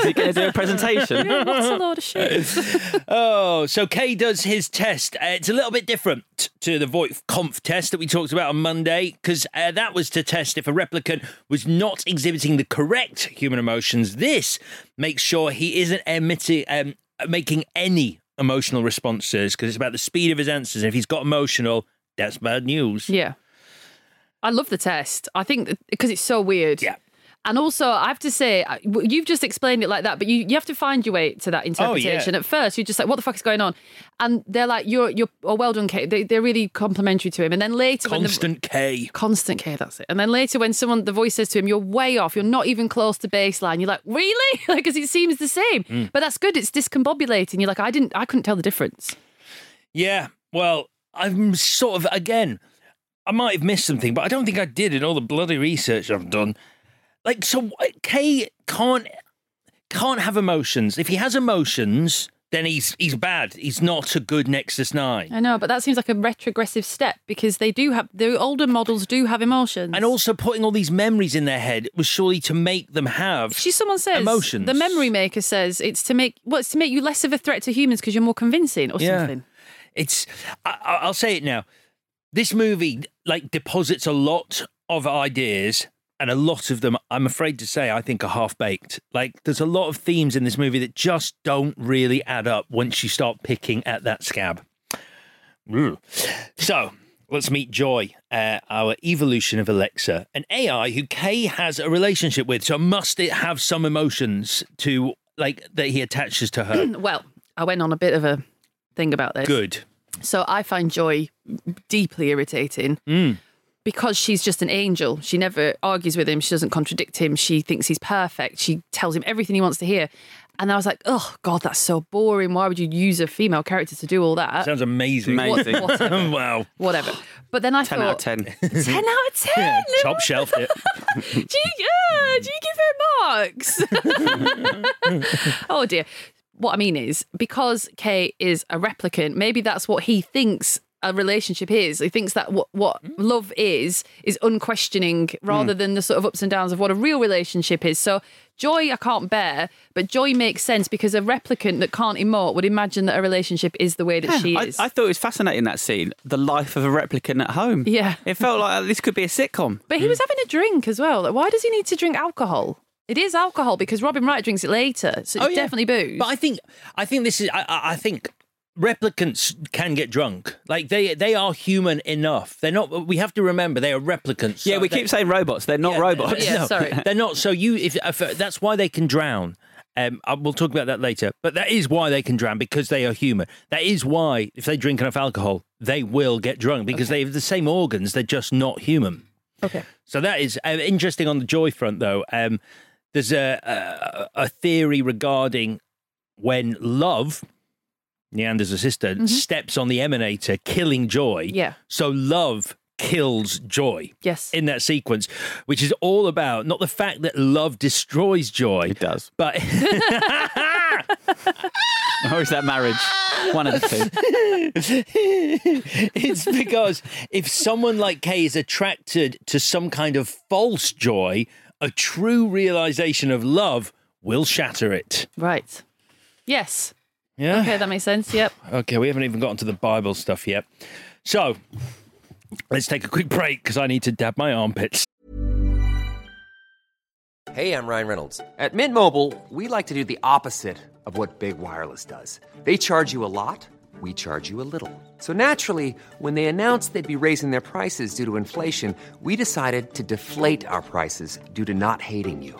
S5: he going to do a presentation?
S4: What's a load of shit?
S2: Oh, so Kay does his test. Uh, it's a little bit different to the Voight-Kampff test that we talked about on Monday, because uh, that was to test if a replicant was not exhibiting the correct human emotions. This makes sure he isn't emitting, um, making any emotional responses, because it's about the speed of his answers. And if he's got emotional, that's bad news.
S4: Yeah. I love the test. I think because it's so weird.
S2: Yeah.
S4: And also, I have to say, you've just explained it like that, but you, you have to find your way to that interpretation. At first, you're just like, "What the fuck is going on?" And they're like, "You're, you're, oh, well done, Kate." They, they're really complimentary to him. And then later, when the,
S2: Constant K.
S4: constant K, that's it. And then later, when someone the voice says to him, "You're way off. You're not even close to baseline." You're like, "Really?" Like, because it seems the same.
S2: Mm.
S4: But that's good. It's discombobulating. You're like, "I didn't. I couldn't tell the difference."
S2: Yeah, well, I'm sort of again. I might have missed something, but I don't think I did in all the bloody research I've done. Like, so what- Kay can't can't have emotions. If he has emotions, then he's he's bad. He's not a good Nexus Nine.
S4: I know, but that seems like a retrogressive step because they do have the older models do have emotions.
S2: And also putting all these memories in their head was surely to make them have.
S4: She, someone says
S2: Emotions.
S4: The memory maker says it's to make well, it's to make you less of a threat to humans because you're more convincing or
S2: Yeah.
S4: something.
S2: It's. I- I'll say it now. This movie like deposits a lot of ideas, and a lot of them, I'm afraid to say, I think are half baked. Like there's a lot of themes in this movie that just don't really add up once you start picking at that scab. Ugh. So. Let's meet Joy, uh, our evolution of Alexa, an AI who Kay has a relationship with. So must it have some emotions to like that he attaches to her?
S4: Well, I went on a bit of a thing about this.
S2: Good.
S4: So I find Joy deeply irritating
S2: Mm.
S4: Because she's just an angel. She never argues with him. She doesn't contradict him. She thinks he's perfect. She tells him everything he wants to hear. And I was like, oh God, that's so boring. Why would you use a female character to do all that?
S2: Sounds amazing.
S5: Amazing.
S4: What- whatever.
S2: wow.
S4: Whatever. But then I
S5: 10
S4: thought,
S5: out of 10.
S4: 10 out of 10.
S2: Yeah, top shelved it.
S4: do you, yeah, do you give her marks? oh dear. What I mean is, because Kay is a replicant, maybe that's what he thinks a relationship is. He thinks that what, what hmm? love is, is unquestioning rather hmm. than the sort of ups and downs of what a real relationship is. So joy I can't bear, but joy makes sense because a replicant that can't emote would imagine that a relationship is the way that she is.
S5: I thought it was fascinating that scene, the life of a replicant at home.
S4: Yeah.
S5: It felt like this could be a sitcom.
S4: But he was hmm. having a drink as well. Like, why does he need to drink alcohol? It is alcohol because Robin Wright drinks it later, so it's
S2: Oh, yeah.
S4: definitely booze.
S2: But I think I think this is I, I I think replicants can get drunk. Like they they are human enough. They're not. We have to remember they are replicants.
S5: Yeah,
S2: So
S5: we
S2: they-
S5: keep saying robots. They're not
S2: Yeah,
S5: robots.
S4: Yeah,
S2: no,
S4: sorry.
S2: they're not. So you, if, if that's why they can drown. Um, I- we'll talk about that later. But that is why they can drown because they are human. That is why if they drink enough alcohol, they will get drunk because they have the same organs. They're just not human.
S4: okay.
S2: So that is uh, interesting on the joy front, though. Um, there's a, a a theory regarding when love, Niander's assistant, mm-hmm. steps on the emanator, killing joy.
S4: Yeah.
S2: So love kills joy.
S4: Yes.
S2: In that sequence, which is all about not the fact that love destroys joy,
S5: It does.
S2: but
S5: Or is that marriage? One of the two.
S2: it's because if someone like Kay is attracted to some kind of false joy, a true realization of love will shatter it.
S4: Right. Yes.
S2: Yeah.
S4: Okay, that makes sense. Yep.
S2: Okay, we haven't even gotten to the Bible stuff yet. So let's take a quick break because I need to dab my armpits.
S6: Hey, I'm Ryan Reynolds. At Mint Mobile, we like to do the opposite of what Big Wireless does. They charge you a lot, we charge you a little. So naturally, when they announced they'd be raising their prices due to inflation, we decided to deflate our prices due to not hating you.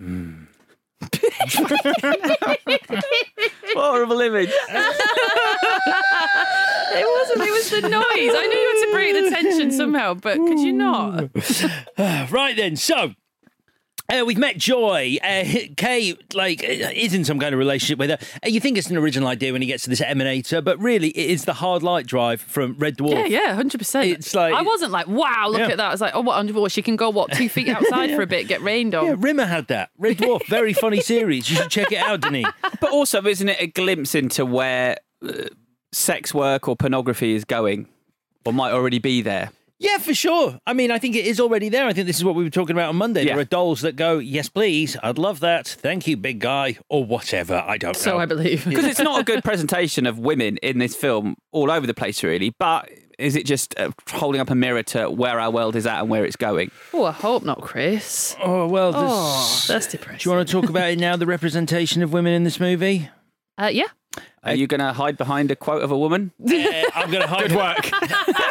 S1: Mm.
S5: Horrible image.
S4: It wasn't. It was the noise. I knew you had to break the tension somehow, but could you not?
S2: Right then, so. Uh, we've met Joy. Uh, Kay, like, uh, is in some kind of relationship with her. Uh, you think it's an original idea when he gets to this emanator, but really, it is the hard light drive from Red Dwarf.
S4: Yeah, yeah, hundred percent.
S2: It's like-
S4: I wasn't like, wow, look
S2: Yeah.
S4: at that. I was like, oh, what? Well, she can go what two feet outside for a bit, get rained on.
S2: Yeah, Rimmer had that. Red Dwarf, very funny series. You should check it out, Denis.
S5: But also, isn't it a glimpse into where uh, sex work or pornography is going, or might already be there?
S2: Yeah, for sure. I mean, I think it is already there. I think this is what we were talking about on Monday.
S5: Yeah.
S2: There are dolls that go, yes, please, I'd love that. Thank you, big guy, or whatever. I don't
S4: So
S2: know.
S4: I believe.
S5: Because it's not a good presentation of women in this film all over the place, really. But is it just uh, holding up a mirror to where our world is at and where it's going?
S4: Oh, I hope not, Chris.
S2: Oh, well, this-
S4: Oh, that's depressing.
S2: do you want to talk about it now, the representation of women in this movie?
S4: Uh, yeah.
S5: Are you going to hide behind a quote of a woman?
S2: Uh, I'm going to hide.
S5: Good work.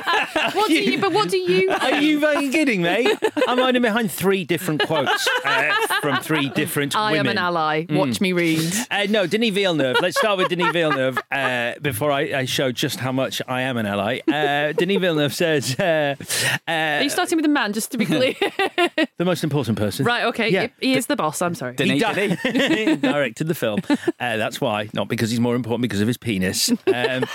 S4: What do you? But what do you?
S2: Are you fucking kidding me? I'm hiding behind three different quotes uh, from three different women.
S4: I am an ally. Watch me read.
S2: Uh, no, Denis Villeneuve. Let's start with Denis Villeneuve uh, before I, I show just how much I am an ally. Uh, Denis Villeneuve says uh,
S4: Are you starting with a man, just to be clear?
S2: the most important person.
S4: right. Okay.
S2: Yeah.
S4: He is the boss. I'm sorry.
S5: Denis,
S2: He
S5: Denis.
S2: di- he directed the film. Uh, that's why, not because he's more important, because of his penis. Um,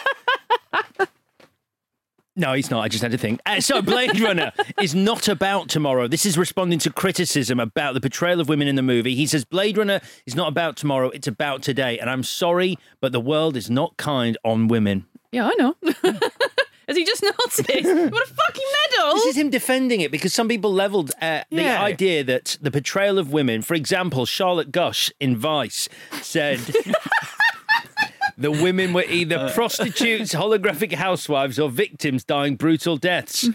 S2: no, he's not. I just had to think. Uh, so, Blade Runner is not about tomorrow. This is responding to criticism about the portrayal of women in the movie. He says Blade Runner is not about tomorrow; it's about today. And I'm sorry, but the world is not kind on women.
S4: Yeah, I know. Has he just noticed? What a fucking medal!
S2: This is him defending it because some people leveled uh, the
S4: Yeah.
S2: idea that the portrayal of women, for example, Charlotte Gush in Vice said the women were either prostitutes, holographic housewives, or victims dying brutal deaths.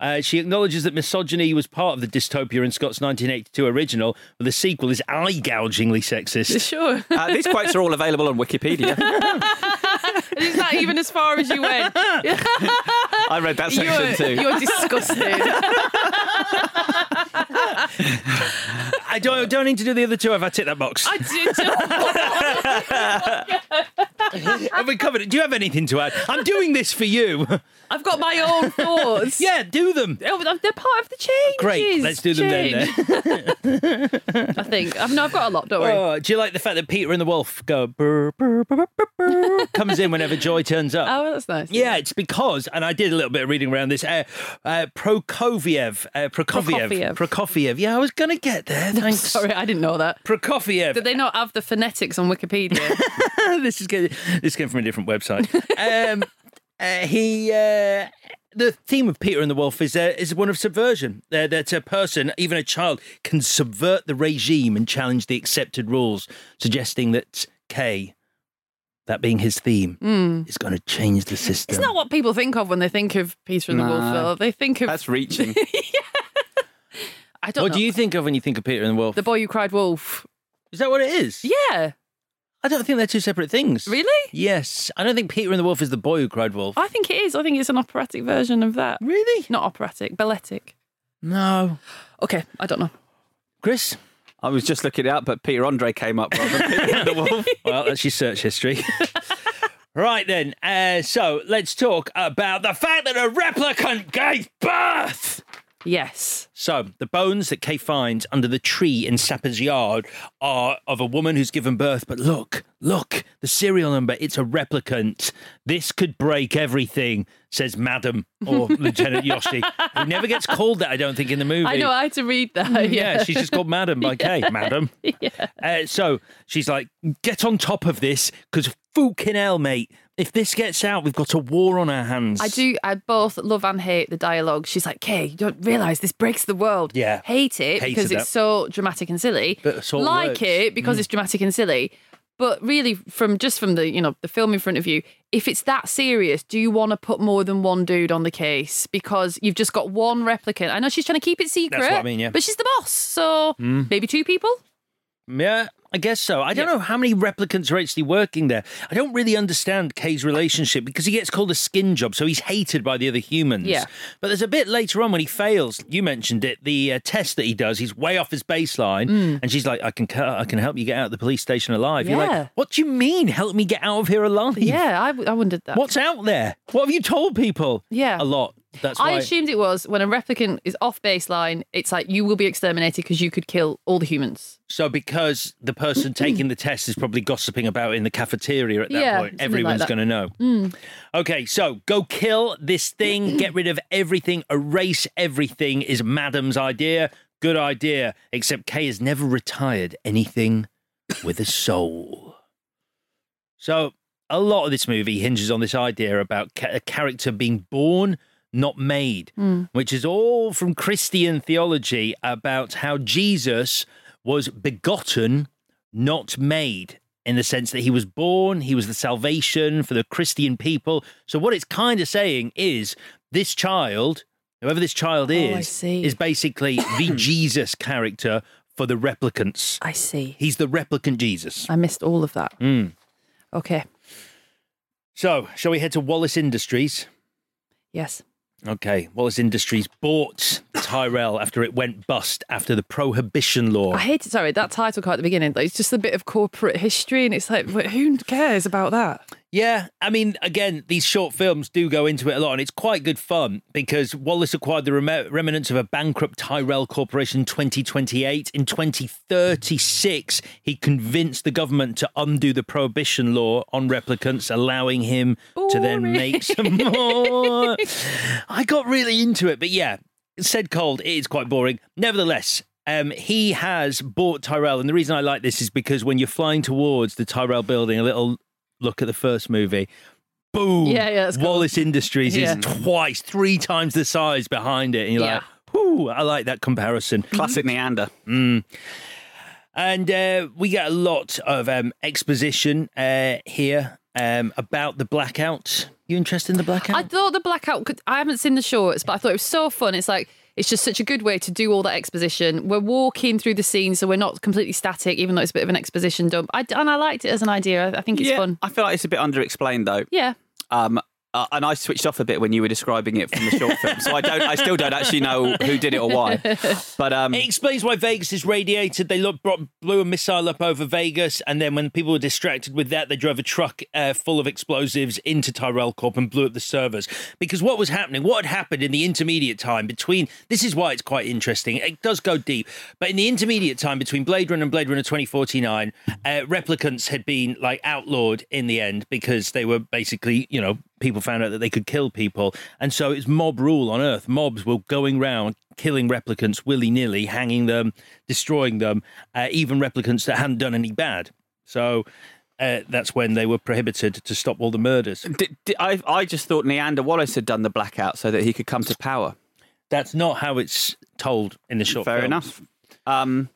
S2: Uh, she acknowledges that misogyny was part of the dystopia in Scott's 1982 original, but the sequel is eye gougingly sexist.
S4: Sure.
S5: Uh, these quotes are all available on Wikipedia.
S4: is that even as far as you went?
S5: I read that section
S4: You're,
S5: too.
S4: you're disgusted.
S2: I don't, don't need to do the other two. if I've tick that box.
S4: I did.
S2: Have we covered it? Do you have anything to add? I'm doing this for you.
S4: I've got my own thoughts.
S2: yeah, do them.
S4: Oh, they're part of the change.
S2: Great, let's do them then. then.
S4: I think. I've, no, I've got a lot. Don't worry.
S2: Oh, do you like the fact that Peter and the Wolf go brr, brr, brr, comes in whenever Joy turns up?
S4: Oh, that's nice.
S2: Yeah, it's because, and I did a little bit of reading around this. Uh, uh, Prokofiev, uh, Prokofiev,
S4: Prokofiev.
S2: Prokofiev. Yeah, I was gonna get there. Thanks.
S4: Sorry, I didn't know that.
S2: Prokofiev.
S4: Did they not have the phonetics on Wikipedia?
S2: this is good. This came from a different website. um, uh, he. Uh, the theme of Peter and the Wolf is uh, is one of subversion. Uh, that a person, even a child, can subvert the regime and challenge the accepted rules, suggesting that Kay, that being his theme, is going to change the system.
S4: it's not what people think of when they think of Peter and the Wolf. Though. They think of.
S5: That's reaching.
S4: I don't
S2: What
S4: know.
S2: do you think of when you think of Peter and the Wolf?
S4: The boy who cried wolf.
S2: Is that what it is?
S4: Yeah.
S2: I don't think they're two separate things.
S4: Really?
S2: Yes. I don't think Peter and the Wolf is the boy who cried wolf.
S4: I think it is. I think it's an operatic version of that.
S2: Really?
S4: Not operatic, balletic.
S2: No.
S4: Okay, I don't know.
S2: Chris?
S5: I was just looking it up, but Peter Andre came up rather than Peter and the Wolf.
S2: Well, that's your search history. right then. Uh, so let's talk about the fact that a replicant gave birth.
S4: Yes.
S2: So the bones that Kay finds under the tree in Sapper's yard are of a woman who's given birth. But look, look, the serial number, it's a replicant. This could break everything, says Madam or Lieutenant Yoshi. Who never gets called that, I don't think, in the movie.
S4: I know, I had to read that.
S2: yeah,
S4: Yeah,
S2: she's just called Madam by Kay. Madam.
S4: yeah.
S2: Uh, so she's like, get on top of this because fucking hell, mate. If this gets out, we've got a war on our hands.
S4: I do. I both love and hate the dialogue. She's like, "Kay, you don't realise this breaks the world."
S2: Yeah.
S4: hate it
S2: Hated
S4: because
S2: that.
S4: it's so dramatic and silly.
S2: But
S4: like
S2: works.
S4: it because it's dramatic and silly. But really, from just from the you know the film in front of you, if it's that serious, do you want to put more than one dude on the case because you've just got one replicant? I know she's trying to keep it secret.
S2: what I mean, yeah.
S4: But she's the boss, so mm. maybe two people.
S2: Yeah, I guess so. I don't know how many replicants are actually working there. I don't really understand Kay's relationship because he gets called a skin job, so he's hated by the other humans.
S4: Yeah.
S2: But there's a bit later on when he fails. You mentioned it. The uh, test that he does, he's way off his baseline, and she's like, "I can, I can help you get out of the police station alive." Yeah. You're
S4: Mm.
S2: Like, "What do you mean? Help me get out of here alive?"
S4: Yeah, I, I wondered that.
S2: What's out there? What have you told people?
S4: Yeah.
S2: A lot. That's
S4: I
S2: why.
S4: assumed it was when a replicant is off baseline, it's like you will be exterminated because you could kill all the humans.
S2: So, because the person taking the test is probably gossiping about it in the cafeteria at that
S4: Yeah,
S2: point,
S4: something like
S2: everyone's going to know. Hmm. Okay, so go kill this thing, get rid of everything, erase everything is Madam's idea. Good idea. Except Kay has never retired anything with a soul. So, a lot of this movie hinges on this idea about a character being born not made, which is all from Christian theology about how Jesus was begotten, not made. In the sense that he was born, he was the salvation for the Christian people. So, what it's kind of saying is this child, whoever this child
S4: Oh,
S2: is, is basically the Jesus character for the replicants.
S4: I see.
S2: He's the replicant Jesus.
S4: I missed all of that.
S2: Mm.
S4: Okay.
S2: So, shall we head to Wallace Industries?
S4: Yes.
S2: Okay, Wallace Industries bought Tyrell after it went bust after the Prohibition Law.
S4: I hate it. Sorry, that title card at the beginning. Like, it's just a bit of corporate history, and it's like, who cares about that?
S2: Yeah, I mean, again, these short films do go into it a lot, and it's quite good fun because Wallace acquired the rem- remnants of a bankrupt Tyrell Corporation in 2028. In 2036, he convinced the government to undo the prohibition law on replicants, allowing him to then make some more. I got really into it, but yeah, said cold, it is quite boring. Nevertheless, um, he has bought Tyrell, and the reason I like this is because when you're flying towards the Tyrell building, a little look at the first movie. Boom!
S4: Yeah, yeah, it's cool.
S2: Wallace Industries
S4: Yeah.
S2: is twice, three times the size behind it, and you're
S4: Yeah.
S2: like, "Whoo!" I like that comparison.
S5: Classic Niander.
S2: Mm. And uh, we get a lot of um, exposition uh, here um, about the blackout. You interested in the blackout?
S4: I thought the blackout. Could, I haven't seen the shorts, but I thought it was so fun. It's like it's just such a good way to do all that exposition. We're walking through the scene, so we're not completely static, even though it's a bit of an exposition dump. I, and I liked it as an idea. I, I think it's
S5: yeah,
S4: fun.
S5: I feel like it's a bit underexplained though.
S4: Yeah.
S5: Um, uh, and I switched off a bit when you were describing it from the short film, so I don't. I still don't actually know who did it or why. But um,
S2: It explains why Vegas is radiated. They look, brought, blew a missile up over Vegas, and then when people were distracted with that, they drove a truck uh, full of explosives into Tyrell Corp and blew up the servers. Because what was happening, what had happened in the intermediate time between, this is why it's quite interesting. It does go deep, but in the intermediate time between Blade Runner and Blade Runner 2049, uh, replicants had been like outlawed in the end because they were basically, you know, people found out that they could kill people. And so it's mob rule on Earth. Mobs were going round killing replicants willy nilly, hanging them, destroying them, uh, even replicants that hadn't done any bad. So uh, that's when they were prohibited to stop all the murders.
S5: I I just thought Niander Wallace had done the blackout so that he could come to power.
S2: That's not how it's told in the short
S5: Fair
S2: film.
S5: enough. Um,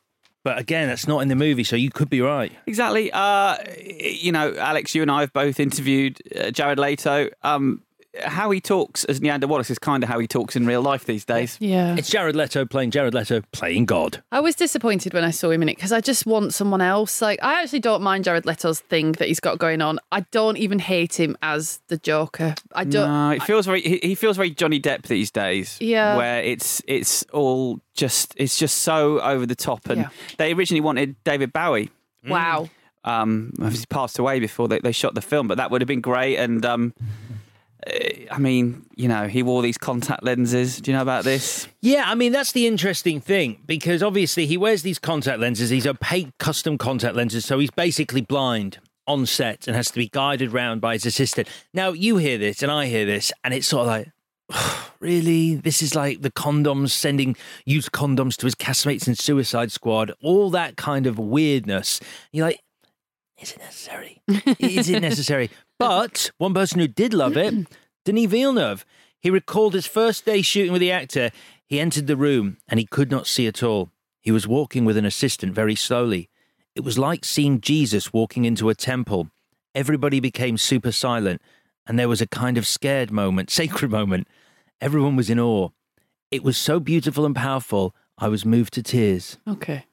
S2: But again, that's not in the movie, so you could be right.
S5: Exactly. Uh, you know, Alex, you and I have both interviewed uh, Jared Leto. Um, how he talks as Niander Wallace is kind of how he talks in real life these days.
S4: Yeah.
S2: It's Jared Leto playing Jared Leto playing God.
S4: I was disappointed when I saw him in it because I just want someone else. Like, I actually don't mind Jared Leto's thing that he's got going on. I don't even hate him as the Joker. I don't.
S5: No, it feels very. He, he feels very Johnny Depp these days.
S4: Yeah.
S5: where it's it's all just it's just so over the top. And
S4: Yeah.
S5: they originally wanted David Bowie.
S4: Wow.
S5: Um, obviously passed away before they, they shot the film, but that would have been great. And um, I mean, you know, he wore these contact lenses. Do you know about this?
S2: Yeah, I mean, that's the interesting thing because obviously he wears these contact lenses, these opaque custom contact lenses, so he's basically blind on set and has to be guided around by his assistant. Now, you hear this and I hear this, and it's sort of like, really? This is like the condoms, sending used condoms to his castmates in Suicide Squad, all that kind of weirdness. You're like, is it necessary? is it necessary? But one person who did love it, Denis Villeneuve, he recalled his first day shooting with the actor. He entered the room and he could not see at all. He was walking with an assistant very slowly. It was like seeing Jesus walking into a temple. Everybody became super silent, and there was a kind of scared moment, sacred moment. Everyone was in awe. It was so beautiful and powerful, I was moved to tears.
S4: Okay.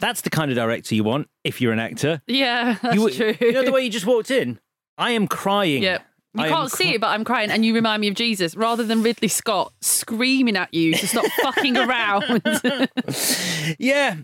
S2: That's the kind of director you want if you're an actor.
S4: Yeah, that's
S2: you,
S4: true.
S2: You know the way you just walked in? I am crying.
S4: Yeah. You
S2: I
S4: can't see it, but I'm crying, and you remind me of Jesus rather than Ridley Scott screaming at you to stop fucking around.
S2: Yeah.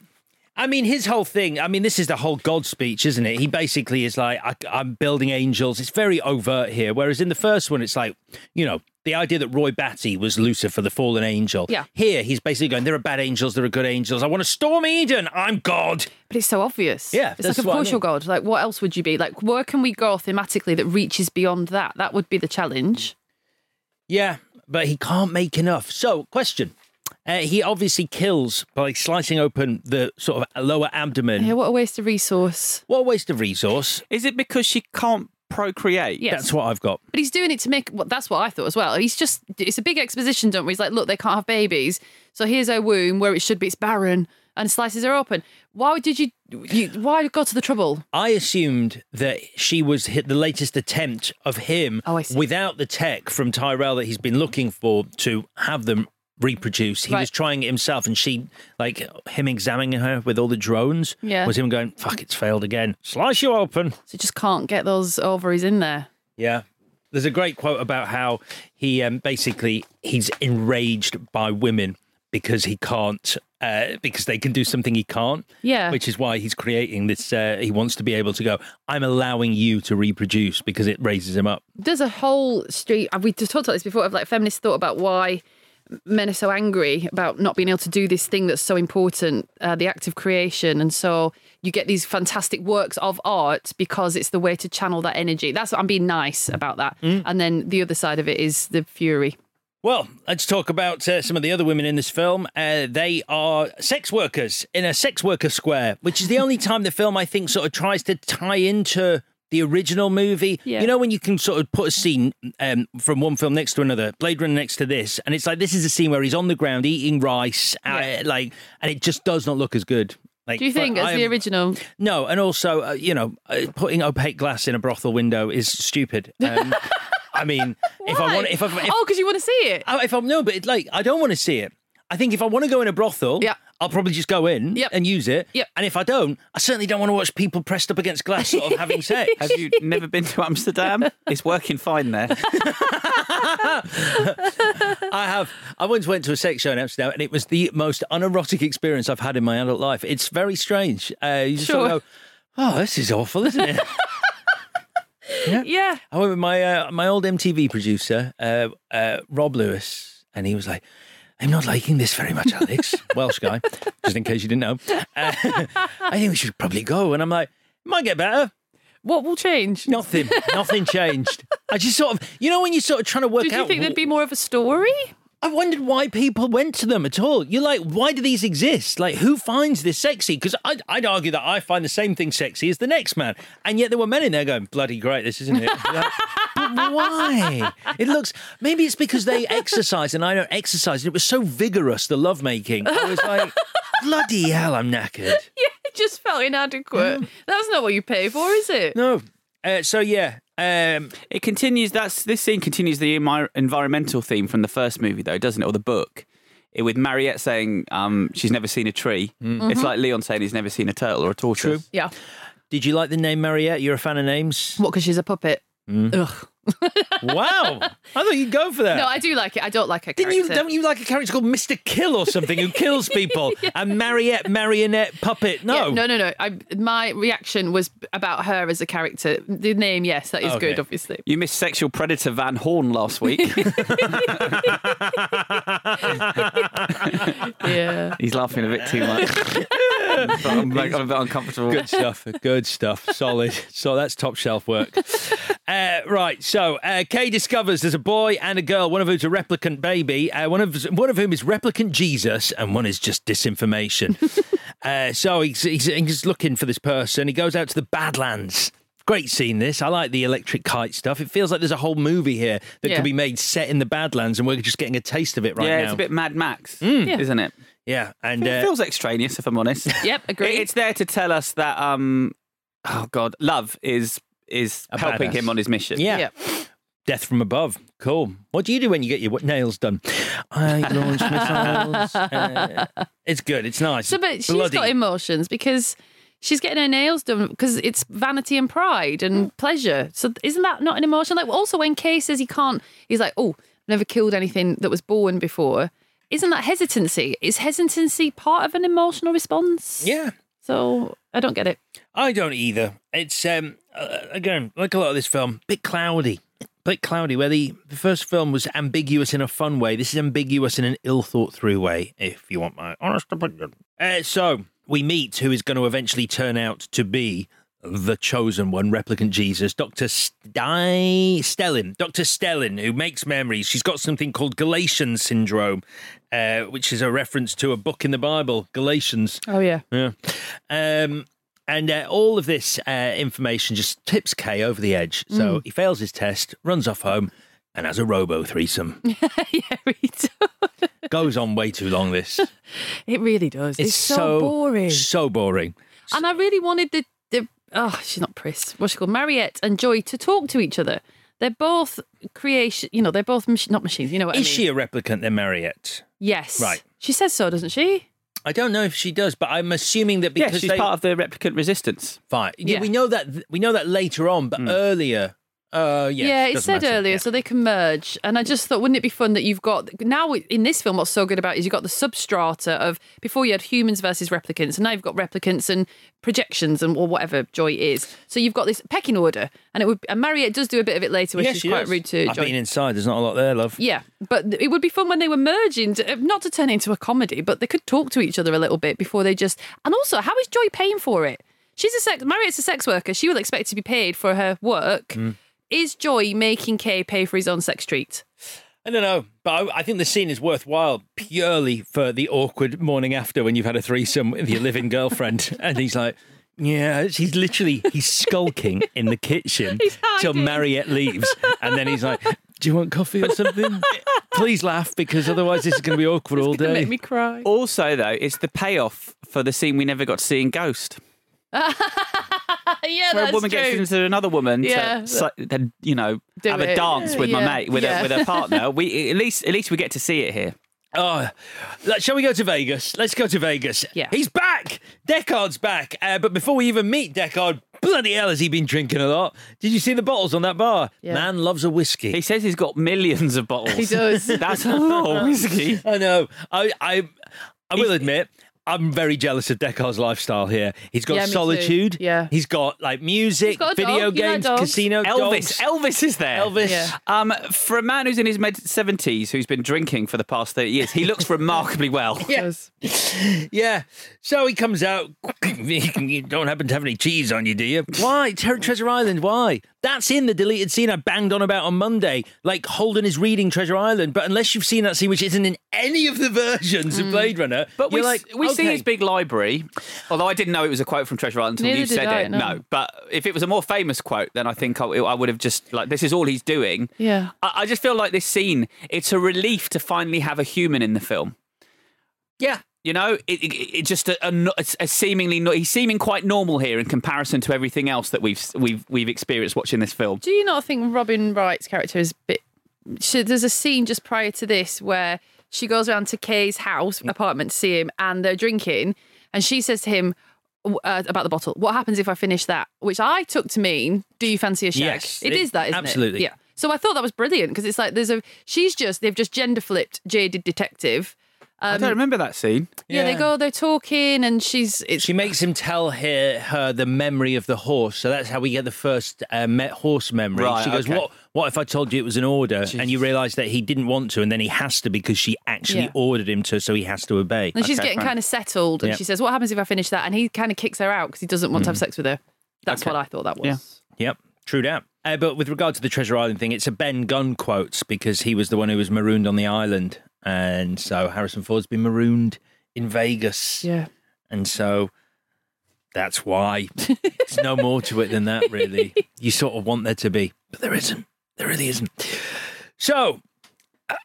S2: I mean, his whole thing, I mean, this is the whole God speech, isn't it? He basically is like, I, I'm building angels. It's very overt here. Whereas in the first one, it's like, you know, the idea that Roy Batty was Lucifer, the fallen angel.
S4: Yeah.
S2: Here, he's basically going, there are bad angels, there are good angels. I want to storm Eden. I'm God.
S4: But it's so obvious.
S2: Yeah,
S4: It's like, of
S2: what I
S4: course
S2: mean.
S4: you're God. Like, what else would you be? Like, where can we go thematically that reaches beyond that? That would be the challenge.
S2: Yeah, but he can't make enough. So, question. Uh, he obviously kills by slicing open the sort of lower abdomen.
S4: Yeah, what a waste of resource.
S2: What a waste of resource.
S5: Is it because she can't procreate.
S4: Yes.
S2: That's what I've got.
S4: But he's doing it to make. Well, that's what I thought as well. He's just. It's a big exposition dump where he's like, look, they can't have babies. So here's her womb where it should be. It's barren, and slices her open. Why did you? you why go to the trouble?
S2: I assumed that she was hit the latest attempt of him
S4: Oh,
S2: without the tech from Tyrell that he's been looking for to have them reproduce. He
S4: Right.
S2: was trying it himself, and she, like him examining her with all the drones,
S4: Yeah.
S2: was him going, "Fuck, it's failed again. Slice you open."
S4: So he just can't get those ovaries in there.
S2: Yeah. There's a great quote about how he um, basically he's enraged by women because he can't uh, because they can do something he can't.
S4: Yeah.
S2: Which is why he's creating this. Uh, he wants to be able to go. I'm allowing you to reproduce because it raises him up.
S4: There's a whole street. We just talked about this before. Of like feminists thought about why men are so angry about not being able to do this thing that's so important, uh, the act of creation, and so you get these fantastic works of art because it's the way to channel that energy. That's what I'm being nice about that. And then the other side of it is the fury.
S2: Well, let's talk about uh, some of the other women in this film. Uh, they are sex workers in a sex worker square, which is the only time the film I think sort of tries to tie into the original movie.
S4: Yeah.
S2: You know when you can sort of put a scene um, from one film next to another, Blade Runner next to this, and it's like this is a scene where he's on the ground eating rice, uh, like, and it just does not look as good. Like,
S4: Do you think as the original?
S2: No, and also, uh, you know, uh, putting opaque glass in a brothel window is stupid. Um, I mean, if I want, if I, if,
S4: oh, because you want to see it.
S2: Oh, if I'm no, but it, like I don't want to see it. I think if I want to go in a brothel,
S4: Yeah.
S2: I'll probably just go in
S4: Yep.
S2: and use it.
S4: Yep.
S2: And if I don't, I certainly don't want to watch people pressed up against glass sort of having sex.
S5: Have you never been to Amsterdam? It's working fine there.
S2: I have. I once went to a sex show in Amsterdam, and it was the most unerotic experience I've had in my adult life. It's very strange. Uh, you just sort of
S4: Sure.
S2: go, "Oh, this is awful, isn't it?"
S4: Yeah.
S2: I went with my uh, my old MTV producer, uh, uh, Rob Lewis, and he was like, "I'm not liking this very much, Alex." Welsh guy, just in case you didn't know. Uh, I think we should probably go. And I'm like, "It might get better."
S4: What will change?
S2: Nothing. Nothing changed. I just sort of, you know, when you're sort of trying to work out.
S4: Did you
S2: out.
S4: think there'd be more of a story?
S2: I wondered why people went to them at all. You're like, why do these exist? Like, who finds this sexy? Because I'd, I'd argue that I find the same thing sexy as the next man. And yet there were men in there going, bloody great, this isn't it? Like, but why? It looks, maybe it's because they exercise and I don't exercise. And it was so vigorous, the lovemaking. I was like, bloody hell, I'm knackered.
S4: Yeah, it just felt inadequate. That's not what you pay for, is it?
S2: No. Uh, so, yeah. Um,
S5: It continues. That's this scene continues the emi- environmental theme from the first movie, though, doesn't it? Or the book, it, with Mariette saying um, she's never seen a tree. It's like Leon saying he's never seen a turtle or a tortoise.
S2: True.
S4: Yeah.
S2: did you like the name Mariette? You're a fan of names?
S4: What, because she's a puppet?
S2: Mm.
S4: Ugh.
S2: Wow. I thought you'd go for that.
S4: No, I do like it. I don't like her
S2: Didn't
S4: character.
S2: you? Don't you like a character called Mister Kill or something who kills people? A Mariette marionette puppet? No,
S4: Yeah, no, no, no. I, my reaction was about her as a character. The name, yes, that is
S2: Okay.
S4: good, obviously.
S5: You missed sexual predator Van Horn last week.
S4: Yeah.
S5: He's laughing a bit too much. I'm, like, I'm a bit uncomfortable.
S2: Good stuff. Good stuff. Solid. So that's top shelf work. Uh, right. So uh, Kay discovers there's a boy and a girl. One of whom's a replicant baby. Uh, one of one of whom is replicant Jesus, and one is just disinformation. uh, so he's, he's he's looking for this person. He goes out to the Badlands. Great scene, this. I like the electric kite stuff. It feels like there's a whole movie here that
S4: Yeah.
S2: could be made set in the Badlands, and we're just getting a taste of it right now.
S5: yeah,
S2: now.
S5: it's a bit Mad Max,
S4: Yeah.
S5: isn't it?
S2: yeah, and
S5: It
S2: uh,
S5: feels extraneous, if I'm honest.
S4: Yep, agreed.
S5: It- It's there to tell us that, um, oh God, love is is
S2: A
S5: helping
S2: badass.
S5: him on his mission.
S2: yeah.
S4: Yep.
S2: Death from above. Cool. What do you do when you get your nails done? I launch missiles. Uh, it's good. It's nice.
S4: So, but she's
S2: Bloody.
S4: got emotions because she's getting her nails done because it's vanity and pride and pleasure. So, isn't that not an emotion? Like, also when Kay says he can't, he's like, "Oh, I've never killed anything that was born before." Isn't that hesitancy? Is hesitancy part of an emotional response?
S2: Yeah.
S4: So I don't get it.
S2: I don't either. It's um uh, again like a lot of this film, bit cloudy, bit cloudy. Where the, the first film was ambiguous in a fun way, this is ambiguous in an ill thought through way. If you want my honest opinion. Uh, so we meet who is going to eventually turn out to be the chosen one, replicant Jesus, Doctor Sty Stelline, Doctor Stelline, who makes memories. She's got something called Galatian syndrome, uh, which is a reference to a book in the Bible, Galatians.
S4: Oh yeah.
S2: Yeah. Um, And uh, all of this uh, information just tips Kay over the edge. So
S4: Mm.
S2: he fails his test, runs off home, and has a robo threesome.
S4: yeah, he does.
S2: Goes on way too long, this.
S4: It really does. It's, so, boring.
S2: So boring.
S4: And I really wanted the, the oh, she's not Pris. What's she called? Mariette and Joy to talk to each other. They're both creation. You know, they're both mach- not machines. You know what
S2: Is
S4: I mean?
S2: she a replicant then, Mariette?
S4: Yes.
S2: Right.
S4: She says so, doesn't she?
S2: I don't know if she does, but I'm assuming that
S5: Yeah,
S2: because
S5: she's
S2: they,
S5: part of the replicant resistance.
S2: Fine. Yeah,
S4: Yeah.
S2: we know that. We know that later on, but hmm. earlier. Uh, yes,
S4: yeah, it said
S2: matter.
S4: earlier,
S2: Yeah.
S4: so they can merge. And I just thought, wouldn't it be fun that you've got now in this film? What's so good about it is you've got the substrata of before you had humans versus replicants, and now you've got replicants and projections and or whatever Joy is. So you've got this pecking order, and it would. And Mariette does do a bit of it later,
S2: which
S4: she's
S2: she
S4: quite
S2: does.
S4: rude to
S2: I've
S4: Joy.
S2: been inside. There's not a lot there, love.
S4: Yeah, but it would be fun when they were merging, to, not to turn it into a comedy, but they could talk to each other a little bit before they just. And also, how is Joy paying for it? She's a sex. Mariette's a sex worker. She will expect to be paid for her work. Is Joy making Kay pay for his own sex treat?
S2: I don't know, but I, I think the scene is worthwhile purely for the awkward morning after when you've had a threesome with your living girlfriend, and he's like. Yeah, he's literally he's skulking in the kitchen till. Mariette leaves, and then he's like, "Do you want coffee or something? Please laugh because otherwise this is going to be awkward all day."
S4: make me cry.
S5: Also, though, it's the payoff for the scene we never got to see in Ghost,
S4: yeah,
S5: where
S4: that's
S5: a woman
S4: true.
S5: gets into another woman
S4: Yeah.
S5: to, then, you know,
S4: Do
S5: have
S4: it.
S5: a dance with my mate, with
S4: Yeah.
S5: a with a partner. We at least at least we get to see it here.
S2: Oh, let- shall we go to Vegas? Let's go to Vegas.
S4: Yeah.
S2: He's back. Deckard's back. Uh, but before we even meet Deckard, bloody hell, has he been drinking a lot? Did you see the bottles on that bar?
S4: Yeah.
S2: Man loves a whiskey.
S5: He says he's got millions of bottles.
S4: He does.
S5: That's a lot of whiskey.
S2: I know. I, I, I will admit. I'm very jealous of Deckard's lifestyle here. He's got
S4: Yeah, me too.
S2: solitude.
S4: Yeah.
S2: He's got like music,
S4: He's got a
S2: video
S4: dog. You like
S2: games,
S4: dogs?
S2: casino,
S5: Elvis,
S2: dogs.
S5: Elvis is there.
S2: Elvis.
S4: Yeah.
S5: Um, for a man who's in his mid seventies who's been drinking for the past thirty years, he looks remarkably well.
S4: Does.
S2: Yeah. So he comes out. you don't happen to have any cheese on you, do you? Why? Ter- Treasure Island, why? That's in the deleted scene I banged on about on Monday. Like Holden is reading Treasure Island, but unless you've seen that scene, which isn't in any of the versions of mm. Blade Runner,
S5: But we,
S2: you're like,
S5: we see his big library. Although I didn't know it was a quote from Treasure Island until
S4: Neither
S5: you said
S4: I,
S5: it.
S4: no.
S5: but if it was a more famous quote, then I think I, I would have just like this is all he's doing.
S4: Yeah.
S5: I, I just feel like this scene. It's a relief to finally have a human in the film.
S2: Yeah.
S5: You know, it, it, it just a, a, a seemingly he's seeming quite normal here in comparison to everything else that we've we've we've experienced watching this film.
S4: Do you not think Robin Wright's character is a bit? She, there's a scene just prior to this where she goes around to Kay's house apartment to see him, and they're drinking, and she says to him uh, about the bottle. What happens if I finish that? Which I took to mean, do you fancy a shag?
S2: Yes,
S4: it
S2: it-
S4: is that, isn't
S2: absolutely.
S4: it? Yeah. So I thought that was brilliant because it's like there's a she's just they've just gender flipped jaded detective.
S5: I don't remember that scene.
S4: Yeah, they go, they're talking, and she's it's
S2: She makes him tell her, her the memory of the horse. So that's how we get the first uh, me- horse memory.
S5: Right,
S2: she goes,
S5: okay.
S2: "What? What if I told you it was an order?" And you realise that he didn't want to, and then he has to because she actually
S4: Yeah.
S2: ordered him to, so he has to obey.
S4: And she's getting
S5: fine.
S4: kind of settled, and
S2: Yeah.
S4: she says, "What happens if I finish that?" And he kind of kicks her out because he doesn't want to have sex with her. That's
S5: Okay.
S4: what I thought that was.
S5: Yeah.
S2: Yep, true that. Uh, but with regard to the Treasure Island thing, it's a Ben Gunn quote because he was the one who was marooned on the island, and so Harrison Ford's been marooned in Vegas,
S4: Yeah.
S2: and so that's why. There's no more to it than that, really. You sort of want there to be, but there isn't. There really isn't. So,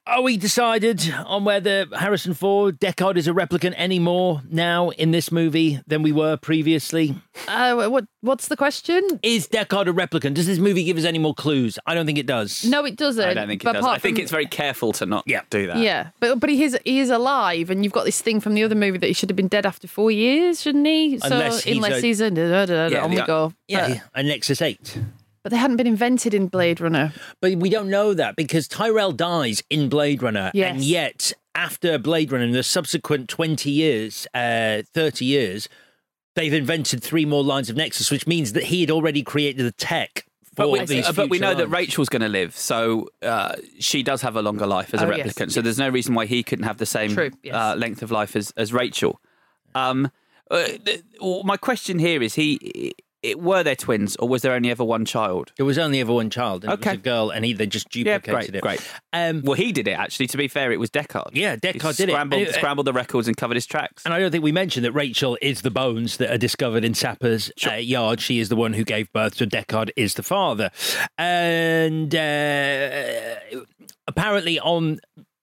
S2: are we decided on whether Harrison Ford, Deckard, is a replicant any more now in this movie than we were previously?
S4: Uh, what What's the question?
S2: Is Deckard a replicant? Does this movie give us any more clues? I don't think it does.
S4: No, it doesn't.
S5: I don't think it
S4: but
S5: does.
S4: apart
S5: I think
S4: from-
S5: it's very careful to not
S2: Yeah.
S5: do that.
S4: Yeah, but but he is he is alive, and you've got this thing from the other movie that he should have been dead after four years, shouldn't he? So
S2: Unless he's
S4: unless
S2: a-
S4: he's a, da, da, da,
S5: Yeah,
S4: on we
S5: the-
S4: go.
S2: Yeah,
S4: But,
S2: a Nexus 8.
S4: But they hadn't been invented in Blade Runner.
S2: But we don't know that because Tyrell dies in Blade Runner.
S4: Yes.
S2: And yet, after Blade Runner, in the subsequent 20 years, uh, 30 years, they've invented three more lines of Nexus, which means that he had already created the tech for
S5: But we,
S2: these
S5: uh, but we
S2: future
S5: know that. Rachel's going to live, so uh, she does have a longer life as a
S4: Oh, yes,
S5: replicant. So there's no reason why he couldn't have the same
S4: True, yes.
S5: uh, length of life as, as Rachel. Um, uh, th- well, my question here is: he it, were there twins, or was there only ever one child?
S2: There was only ever one child, and it
S5: Okay.
S2: was a girl, and he they just
S5: Yeah,
S2: duplicated
S5: great,
S2: it.
S5: great.
S2: Um,
S5: Well, he did it actually. To be fair, it was Deckard.
S2: Yeah, Deckard did it.
S5: scrambled,
S2: it-
S5: scrambled the records and covered his tracks.
S2: And I don't think we mentioned that Rachel is the bones that are discovered in Sapper's uh, yard. She is the one who gave birth to Deckard, is the father. And uh, apparently, on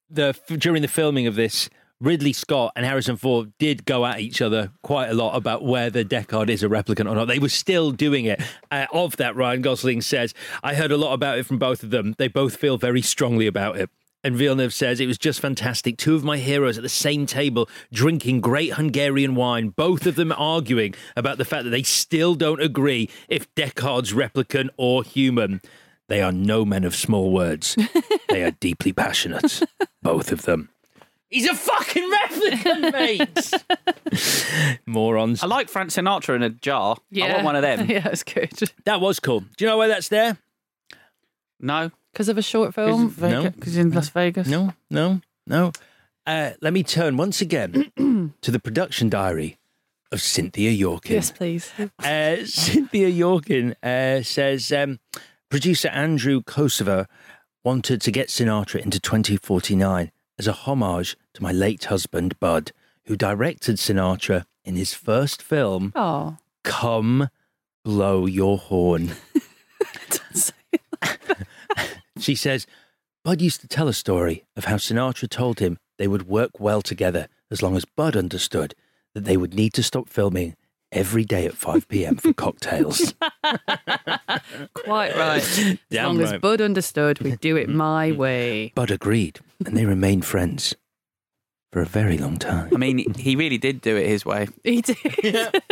S2: the during the filming of this, Ridley Scott and Harrison Ford did go at each other quite a lot about whether Deckard is a replicant or not. They were still doing it. Uh, of that, Ryan Gosling says, I heard a lot about it from both of them. They both feel very strongly about it. And Villeneuve says it was just fantastic. Two of my heroes at the same table drinking great Hungarian wine, both of them arguing about the fact that they still don't agree if Deckard's replicant or human. They are no men of small words. they are deeply passionate, both of them. He's a fucking replicant, mate. Morons.
S5: I like Frank Sinatra in a jar. I want one of them.
S4: yeah, it's good.
S2: That was cool. Do you know why that's there?
S5: No,
S4: Because of a short film.
S2: No.
S5: because he's in Las Vegas.
S2: No, no, no. Uh, let me turn once again to the production diary of Cynthia Yorkin.
S4: Yes, please.
S2: Uh, Cynthia Yorkin uh, says um, producer Andrew Kosove wanted to get Sinatra into 2049 as a homage to my late husband, Bud, who directed Sinatra in his first film,
S4: Oh.
S2: Come Blow Your Horn. she says, Bud used to tell a story of how Sinatra told him they would work well together as long as Bud understood that they would need to stop filming every day at 5 p.m. for cocktails.
S4: Quite right. As
S2: Damn
S4: long as. Bud understood, we'd do it my way.
S2: Bud agreed, and they remained friends for a very long time.
S5: I mean, he really did do it his way.
S4: He did.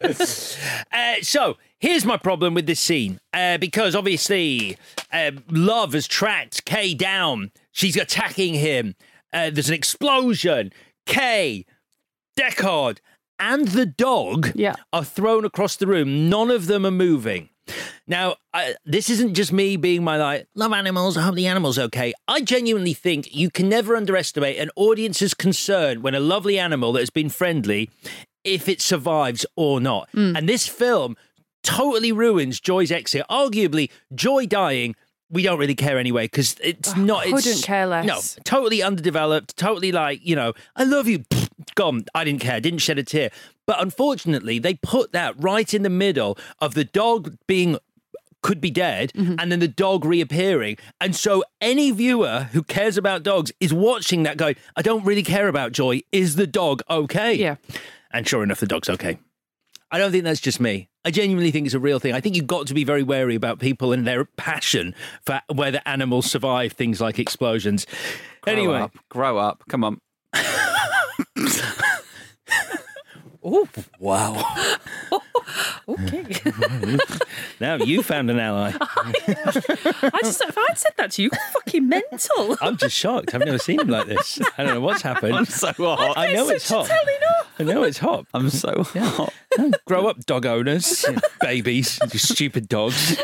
S2: Uh, so here's my problem with this scene uh, because obviously um, Love has tracked Kay down. She's attacking him. Uh, there's an explosion. Kay, Deckard, and the dog
S4: Yeah.
S2: are thrown across the room. None of them are moving. Now, uh, this isn't just me being my like, love animals, I hope the animal's okay. I genuinely think you can never underestimate an audience's concern when a lovely animal that has been friendly, if it survives or not. And this film totally ruins Joy's exit. Arguably, Joy dying. We don't really care anyway because it's not. It's,
S4: couldn't care less.
S2: No, totally underdeveloped. Totally like you know, I love you. Pfft, Gone. I didn't care. Didn't shed a tear. But unfortunately, they put that right in the middle of the dog being could be dead
S4: Mm-hmm.
S2: and then the dog reappearing. And so any viewer who cares about dogs is watching that going, I don't really care about Joy. Is the dog okay?
S4: Yeah.
S2: And sure enough, the dog's okay. I don't think that's just me. I genuinely think it's a real thing. I think you've got to be very wary about people and their passion for whether animals survive things like explosions.
S5: Grow
S2: anyway,
S5: up, grow up. Come on.
S2: oh wow!
S4: Okay.
S2: now you found an ally.
S4: I just, if I'd said that to you, fucking mental.
S2: I'm just shocked. I've never seen him like this. I don't know what's happened.
S5: I'm so hot.
S2: I know it's hot. I know it's hot.
S5: I'm so hot.
S2: Grow up, dog owners, babies, you stupid dogs.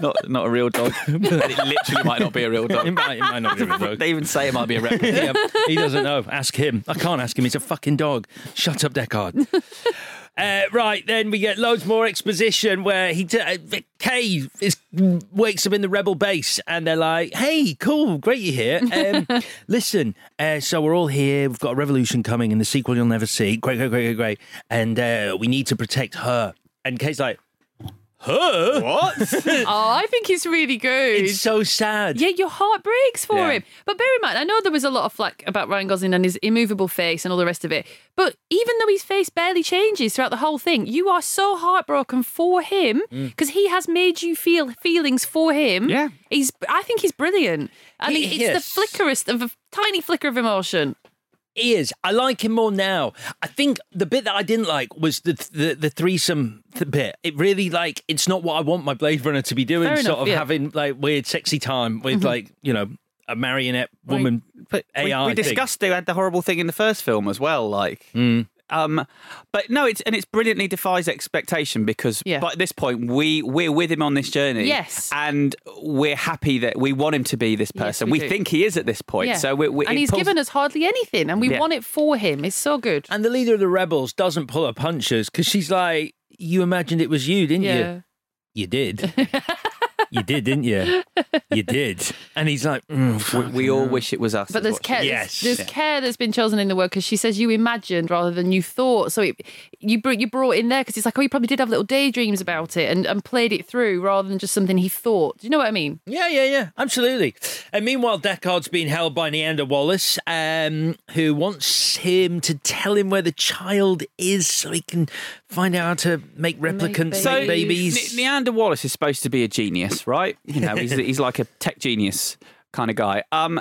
S5: Not not a real dog. and it literally might not be a real
S2: It
S5: dog.
S2: might, it might not be a real dog.
S5: They even say it might be a replica.
S2: Yeah, he doesn't know. Ask him. I can't ask him. He's a fucking dog. Shut up, Deckard. Uh, right, then we get loads more exposition where he t- uh, Kay is, wakes up in the rebel base and they're like, "Hey, cool, great you're here. Um, listen, uh, so we're all here. We've got a revolution coming in the sequel you'll never see. Great, great, great, great, great. And uh, we need to protect her." And Kay's like, "Her?
S5: What?
S4: oh, I think he's really good.
S2: It's so sad."
S4: Yeah, your heart breaks for
S5: Yeah.
S4: him. But bear in mind, I know there was a lot of flack about Ryan Gosling and his immovable face and all the rest of it. But even though his face barely changes throughout the whole thing, you are so heartbroken for him mm. because he has made you feel feelings for him.
S5: Yeah.
S4: he's. I think he's brilliant. I
S2: He
S4: think it's
S2: is.
S4: the flickerest of a tiny flicker of emotion.
S2: Is. I like him more now. I think the bit that I didn't like was the the, the threesome th- bit. It really like it's not what I want my Blade Runner to be doing.
S4: Fair
S2: sort
S4: enough,
S2: of
S4: yeah. Mm-hmm.
S2: having like weird sexy time with like you know a marionette woman
S5: we,
S2: AI.
S5: we
S2: thing.
S5: discussed they had the horrible thing in the first film as well. Like, um, but no, it's and it's brilliantly defies expectation because
S4: Yeah.
S5: by this point we we're with him on this journey.
S4: Yes.
S5: and we're happy that we want him to be this
S4: Yes,
S5: person.
S4: we
S5: we think he is at this point.
S4: Yeah.
S5: So we, we,
S4: and he's
S5: pulls-
S4: given us hardly anything, and we
S5: Yeah.
S4: want it for him. It's so good.
S2: And the leader of the rebels doesn't pull her punches because she's like, you imagined it was you, didn't
S4: Yeah.
S2: you? You did. you did, didn't you? You did. And he's like, mm,
S5: We, we all
S2: hell.
S5: wish it was us.
S4: But there's
S5: what she-
S4: care.
S2: Yes.
S4: There's, there's care that's been chosen in the word because she says you imagined rather than you thought. So it, you br- you brought in there because it's like oh you probably did have little daydreams about it and, and played it through rather than just something he thought. Do you know what I mean?
S2: Yeah, yeah, yeah, absolutely. And meanwhile, Deckard's being held by Niander Wallace, um, who wants him to tell him where the child is so he can find out how to make replicants,
S4: babies.
S2: make
S5: So
S2: babies.
S5: Ne- Niander Wallace is supposed to be a genius, right? You know, he's, he's like a tech genius kind of guy. Um,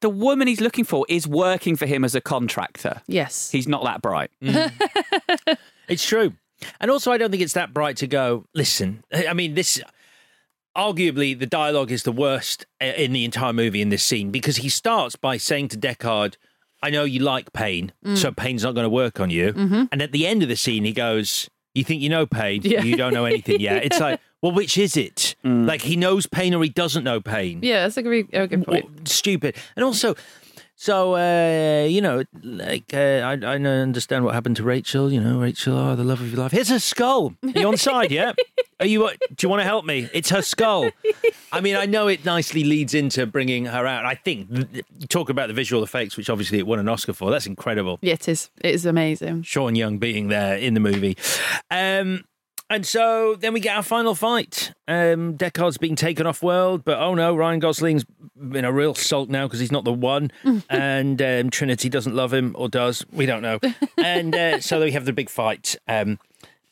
S5: the woman he's looking for is working for him as a contractor.
S4: Yes.
S5: He's not that bright.
S2: It's true. And also, I don't think it's that bright to go, listen, I mean, this. Arguably, the dialogue is the worst uh, in the entire movie in this scene because he starts by saying to Deckard, I know you like pain, mm. so pain's not going to work on you. Mm-hmm. And at the end of the scene, he goes, You think you know pain?
S4: Yeah.
S2: You don't know anything yet. It's like, well, which is it? Mm. Like, he knows pain or he doesn't know pain.
S4: yeah, that's a good, a good point.
S2: What- stupid. And also, so uh, you know, like uh, I, I understand what happened to Rachel. You know, Rachel, oh, the love of your life. Here's her skull. Are you on side? Yeah. Are you? uh, Do you want to help me? It's her skull. I mean, I know it nicely leads into bringing her out. I think talk about the visual effects, which obviously it won an Oscar for. That's incredible.
S4: Yeah, it is. It is amazing.
S2: Sean Young being there in the movie. Um, and so then we get our final fight. Um, Deckard's being taken off world, but oh no, Ryan Gosling's in a real sulk now because he's not the one, and um, Trinity doesn't love him or does. We don't know. And uh, so we have the big fight. Um,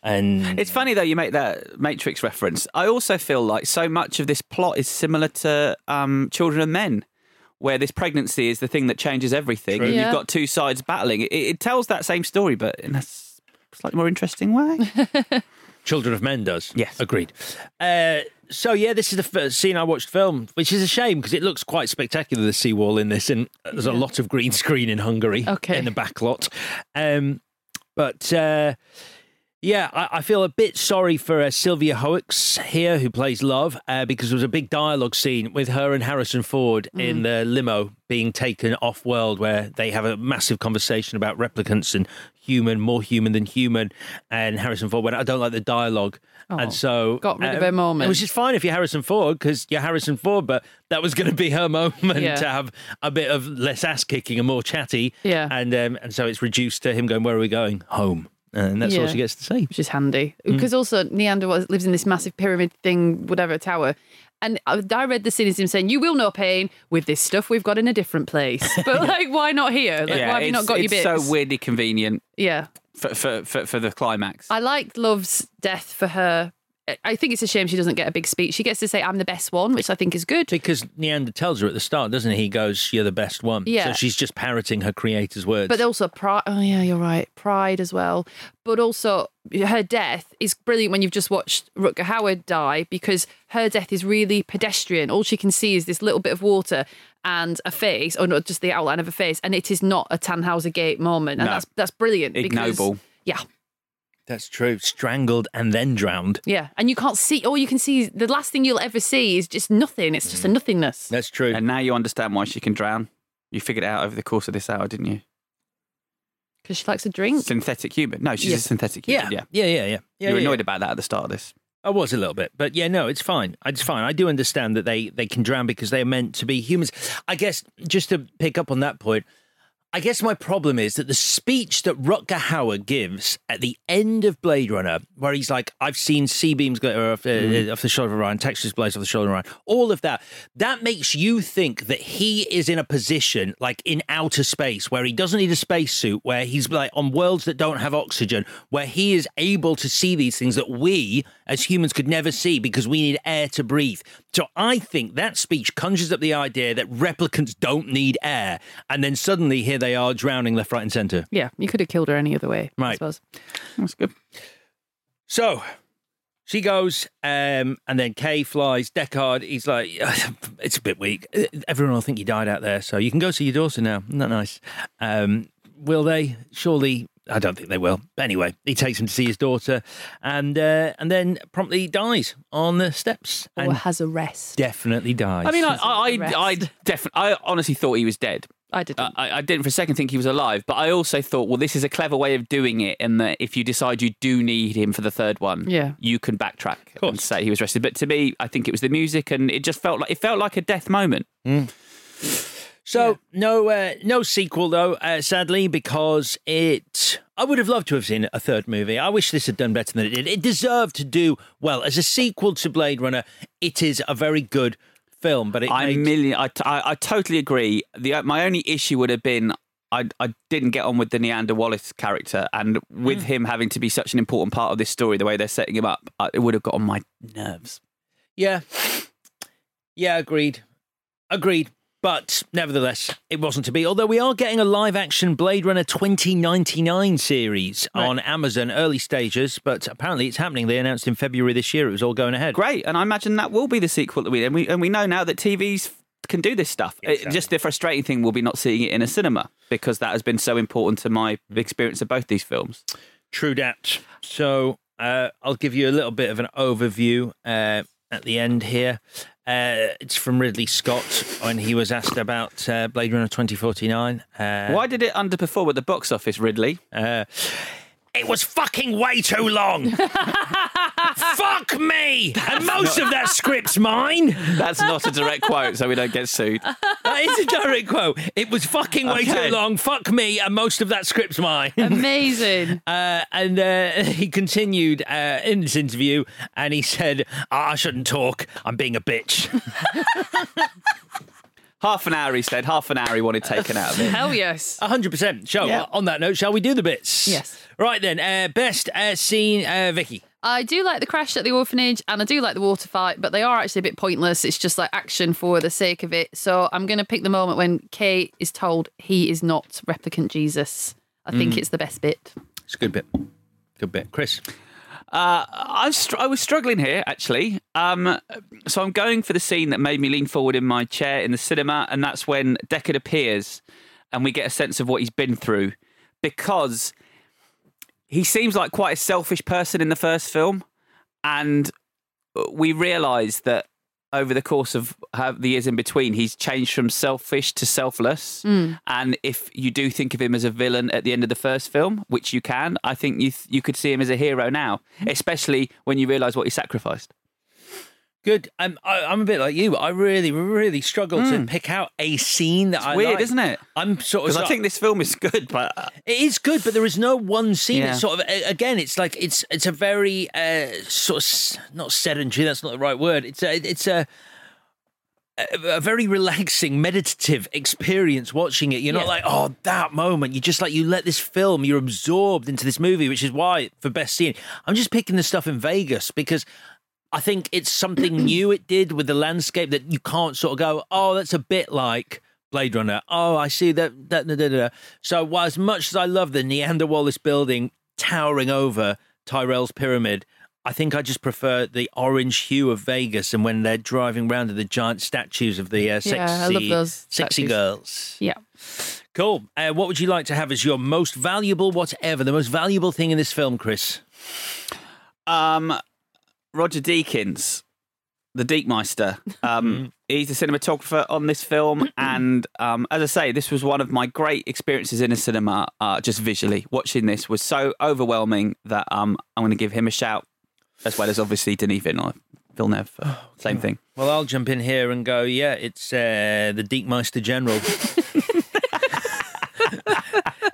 S2: and
S5: It's funny though you make that Matrix reference. I also feel like so much of this plot is similar to um, Children of Men, where this pregnancy is the thing that changes everything. And
S4: Yeah.
S5: you've got two sides battling. It, it tells that same story, but in a slightly more interesting way.
S2: Children of Men does.
S5: Yes.
S2: Agreed. Uh, so, yeah, this is the first scene I watched film, which is a shame because it looks quite spectacular, the seawall in this, and there's a lot of green screen in Hungary
S4: Okay.
S2: in the back lot. Um, but. Uh, yeah, I, I feel a bit sorry for uh, Sylvia Hoeks here, who plays Love, uh, because there was a big dialogue scene with her and Harrison Ford in the limo being taken off world, where they have a massive conversation about replicants and human, more human than human. And Harrison Ford went, I don't like the dialogue. and so. um,
S4: got rid of her moment.
S2: Which is fine if you're Harrison Ford, because you're Harrison Ford, but that was going to be her moment
S4: Yeah.
S2: to have a bit of less ass kicking and more chatty.
S4: Yeah.
S2: And, um, and so it's reduced to him going, Where are we going? Home. And that's all she gets to say.
S4: which is handy
S2: Mm.
S4: because also Niander was- lives in this massive pyramid thing, whatever tower. And I I read the scene as him saying, "You will know pain with this stuff we've got in a different place." But like, why not here? Like, why have you not got your bits?
S5: it's so weirdly convenient
S4: Yeah,
S5: for, for, for, for the climax.
S4: I liked Love's death for her. I- I think it's a shame she doesn't get a big speech. She gets to say, "I'm the best one," which I think is good.
S2: Because Niander tells her at the start, doesn't he? He goes, You're the best one.
S4: Yeah.
S2: So she's just parroting her creator's words.
S4: But also pride. Oh yeah, you're right. Pride as well. But also her death is brilliant when you've just watched Rutger Hauer die because her death is really pedestrian. All she can see is this little bit of water and a face, or not just the outline of a face, and it is not a Tannhauser Gate moment, and
S5: No.
S4: that's that's brilliant. because- Yeah,
S2: That's true. Strangled and then drowned.
S4: yeah, and you can't see. All you can see is the last thing you'll ever see is just nothing. It's just a mm. nothingness.
S2: That's true.
S5: And now you understand why she can drown. You figured it out over the course of this hour, didn't you?
S4: Because she likes a drink.
S5: Synthetic human. No, she's
S4: Yeah.
S5: a synthetic
S2: yeah.
S5: human.
S2: Yeah,
S5: Yeah.
S2: yeah, yeah. yeah
S5: You're
S2: yeah,
S5: annoyed
S2: yeah.
S5: about that at the start of this.
S2: I was a little bit, but yeah, no, it's fine. It's fine. I do understand that they they can drown because they are meant to be humans. I guess just to pick up on that point, I guess my problem is that the speech that Rutger Hauer gives at the end of Blade Runner, where he's like, "I've seen C beams go off, uh, off the shoulder of Orion, textures blaze off the shoulder of Orion," all of that, that makes you think that he is in a position like in outer space where he doesn't need a spacesuit, where he's like on worlds that don't have oxygen, where he is able to see these things that we as humans could never see because we need air to breathe. So I think that speech conjures up the idea that replicants don't need air, and then suddenly here they are drowning left, right, and centre.
S4: Yeah, you could have killed her any other way. I
S2: Right.
S4: suppose.
S5: That's good.
S2: So she goes, um, and then Kay flies. Deckard, he's like, it's a bit weak. Everyone will think you died out there, so you can go see your daughter now. Isn't that nice? Um, will they? Surely. I don't think they will. But anyway, he takes him to see his daughter, and uh, and then promptly dies on the steps,
S4: Or
S2: and
S4: has a rest.
S2: definitely dies.
S5: I mean, I, I, I, I definitely, I honestly thought he was dead.
S4: I didn't.
S5: Uh, I, I didn't for a second think he was alive, but I also thought, well, this is a clever way of doing it, and that if you decide you do need him for the third one,
S4: Yeah.
S5: you can backtrack and say he was rested. But to me, I think it was the music, and it just felt like it felt like a death moment.
S2: So no, uh, no sequel though. Uh, sadly, because it, I would have loved to have seen a third movie. I wish this had done better than it did. It deserved to do well as a sequel to Blade Runner. It is a very good film, but it
S5: I
S2: made-
S5: million, I, I, I totally agree. The my only issue would have been. I, I didn't get on with the Niander Wallace character, and with him having to be such an important part of this story, the way they're setting him up, uh, it would have got on my nerves.
S2: Yeah. Yeah, agreed. Agreed. But nevertheless, it wasn't to be. Although we are getting a live action Blade Runner 2099 series on Amazon, early stages, but apparently it's happening. They announced in February this year it was all going ahead.
S5: Great, and I imagine that will be the sequel that we and we and we know now that TVs can do this stuff. It- just the frustrating thing will be not seeing it in a cinema because that has been so important to my experience of both these films.
S2: True dat. So uh, I'll give you a little bit of an overview uh, at the end here. Uh, it's from Ridley Scott when he was asked about uh, Blade Runner 2049. Uh,
S5: Why did it underperform at the box office, Ridley?
S2: Uh, it was fucking way too long. Fuck me! And most of that script's mine.
S5: That's not a direct quote, so we don't get sued.
S2: That is a direct quote. It was fucking way
S5: Okay.
S2: too long. Fuck me, and most of that script's mine.
S4: Amazing.
S2: Uh, and uh, he continued uh, in this interview, and he said, "Ah, "I shouldn't talk. I'm being a bitch."
S5: Half an hour, he said. Half an hour he wanted taken out of it.
S4: Hell yes.
S2: hundred percent. So,
S4: Yeah.
S2: on that note, shall we do the bits?
S4: Yes.
S2: Right then. Uh, best uh, scene, uh, Vicky.
S4: I do like the crash at the orphanage and I do like the water fight, but they are actually a bit pointless. It's just like action for the sake of it. So I'm going to pick the moment when Kay is told he is not replicant Jesus. I think
S2: Mm.
S4: it's the best bit.
S2: It's a good bit. Good bit, Chris.
S5: Uh, I, was str- I was struggling here, actually. Um, so I'm going for the scene that made me lean forward in my chair in the cinema, and that's when Deckard appears and we get a sense of what he's been through. Because he seems like quite a selfish person in the first film, and we realise that over the course of the years in between, he's changed from selfish to selfless.
S4: Mm.
S5: And if you do think of him as a villain at the end of the first film, which you can, I think you th- you could see him as a hero now, especially when you realise what he sacrificed.
S2: Good. Um, I, I'm a bit like you. I really, really struggle to
S5: Mm.
S2: pick out a scene that
S5: It's
S2: I
S5: weird,
S2: like.
S5: isn't it?
S2: I'm sort of.
S5: Because I think this film is good, but uh,
S2: It is good, but there is no one scene.
S5: Yeah.
S2: It's sort of a- again, it's like it's it's a very uh, sort of s- not sedentary. That's not the right word. It's a it's a a, a very relaxing, meditative experience watching it. You're not
S4: Yeah.
S2: like, oh, that moment. You just like you let this film. You're absorbed into this movie, which is why for best scene, I'm just picking the stuff in Vegas because. I think it's something new it did with the landscape that you can't sort of go, oh, that's a bit like Blade Runner. Oh, I see that. that da, da, da, da. So, while as much as I love the Niander Wallace building towering over Tyrell's pyramid, I think I just prefer the orange hue of Vegas and when they're driving around to the giant statues of the uh, sexy,
S4: Yeah, I love those
S2: sexy girls.
S4: Yeah.
S2: Cool. Uh, what would you like to have as your most valuable, whatever, the most valuable thing in this film, Chris?
S5: um, Roger Deakins, the Deekmeister, um, he's the cinematographer on this film. and um, as I say, this was one of my great experiences in a cinema, uh, just visually. Watching this was so overwhelming that um, I'm going to give him a shout, as well as obviously Denis Villeneuve. Villeneuve uh, same thing.
S2: Well, I'll jump in here and go, yeah, it's uh, the Deekmeister General.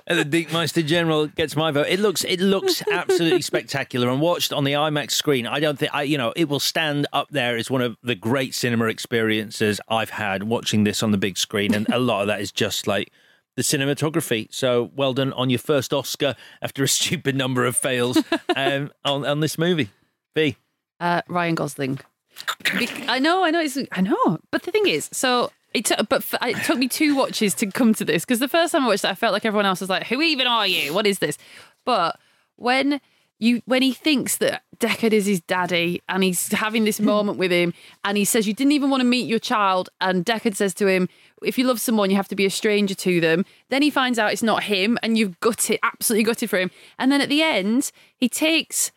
S2: And the Deekmeister General gets my vote. It looks it looks absolutely spectacular and watched on the IMAX screen. I don't think I you know it will stand up there as one of the great cinema experiences I've had watching this on the big screen, and a lot of that is just like the cinematography. So well done on your first Oscar after a stupid number of fails um, on on this movie. B.
S4: Uh, Ryan Gosling. Bec- I know, I know, it's, I know. But the thing is, so it took, but f- it took me two watches to come to this because the first time I watched it, I felt like everyone else was like, "Who even are you? What is this?" But when you when he thinks that Deckard is his daddy and he's having this moment with him and he says you didn't even want to meet your child and Deckard says to him if you love someone you have to be a stranger to them then he finds out it's not him and you've gutted absolutely gutted for him and then at the end he takes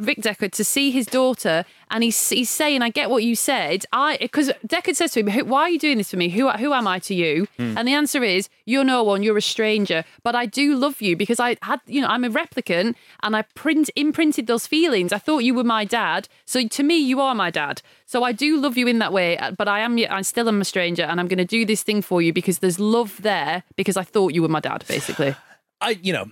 S4: Vic Deckard to see his daughter, and he's he's saying, "I get what you said." I because Deckard says to him, "Who- "Why are you doing this for me? Who who am I to you?"
S7: Hmm.
S4: And the answer is, "You're no one. You're a stranger. But I do love you because I had, you know, I'm a replicant, and I print imprinted those feelings. I thought you were my dad, so to me, you are my dad. So I do love you in that way. uh, But I am, I still am a stranger, and I'm going to do this thing for you because there's love there because I thought you were my dad, basically."
S2: I, you know,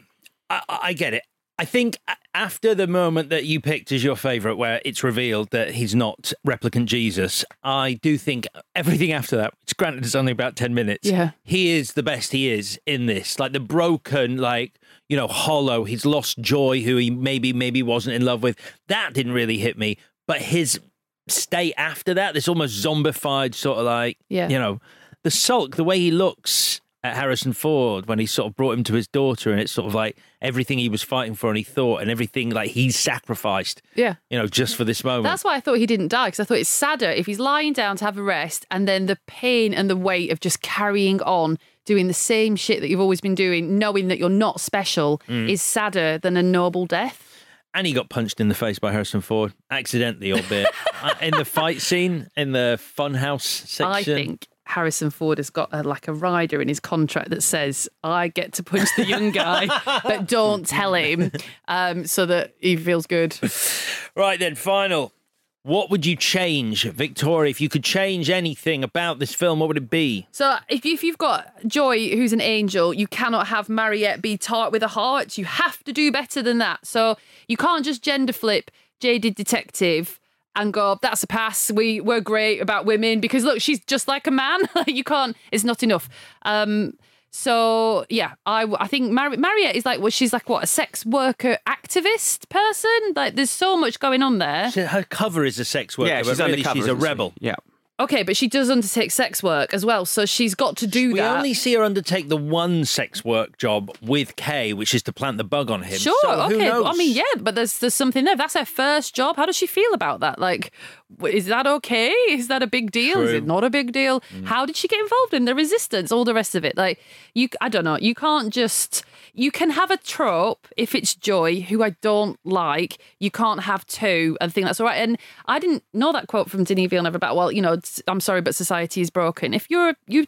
S2: I, I get it. I think after the moment that you picked as your favourite, where it's revealed that he's not replicant Jesus, I do think everything after that, which granted is only about 10 minutes,
S4: Yeah.
S2: he is the best he is in this. Like the broken, like, you know, hollow, he's lost joy, who he maybe, maybe wasn't in love with. That didn't really hit me. But his state after that, this almost zombified sort of like,
S4: Yeah.
S2: you know, the sulk, the way he looks at Harrison Ford when he sort of brought him to his daughter, and it's sort of like everything he was fighting for and he thought, and everything like he sacrificed,
S4: Yeah.
S2: you know, just for this moment.
S4: That's why I thought he didn't die because I thought it's sadder if he's lying down to have a rest and then the pain and the weight of just carrying on doing the same shit that you've always been doing, knowing that you're not special,
S2: Mm.
S4: is sadder than a noble death.
S2: and he got punched in the face by Harrison Ford, accidentally, albeit Uh, in the fight scene in the funhouse section.
S4: I think Harrison Ford has got a, like a rider in his contract that says, I get to punch the young guy, but don't tell him um, so that he feels good.
S2: Right then, final. What would you change, Victoria? If you could change anything about this film, what would it be?
S4: So if, if you've got Joy, who's an angel, you cannot have Mariette be tart with a heart. You have to do better than that. So you can't just gender flip jaded detective and go, that's a pass. We we're great about women because look, she's just like a man. you can't. It's not enough. Um. So yeah, I I think Mar- Mariette is like well, she's like what a sex worker activist person. Like there's so much going on there.
S2: So Her cover is a sex worker,
S5: Yeah,
S2: but
S5: she's
S2: really
S5: undercover,
S2: she's a
S5: isn't she?
S2: rebel.
S5: Yeah.
S4: Okay, but she does undertake sex work as well, so she's got to do that.
S2: We
S4: that.
S2: only see her undertake the one sex work job with Kay, which is to plant the bug on him.
S4: Sure,
S2: So who
S4: okay.
S2: knows?
S4: I mean, yeah, but there's there's something there. That's her first job. How does she feel about that? Like, w- is that okay? Is that a big deal? Is
S2: True.
S4: it not a big deal? Mm. How did she get involved in the resistance? All the rest of it. Like, you, I don't know. You can't just. You can have a trope if it's Joy, who I don't like. You can't have two and think that's all right. And I didn't know that quote from Denis Villeneuve about, well, you know, I'm sorry, but society is broken. If you're you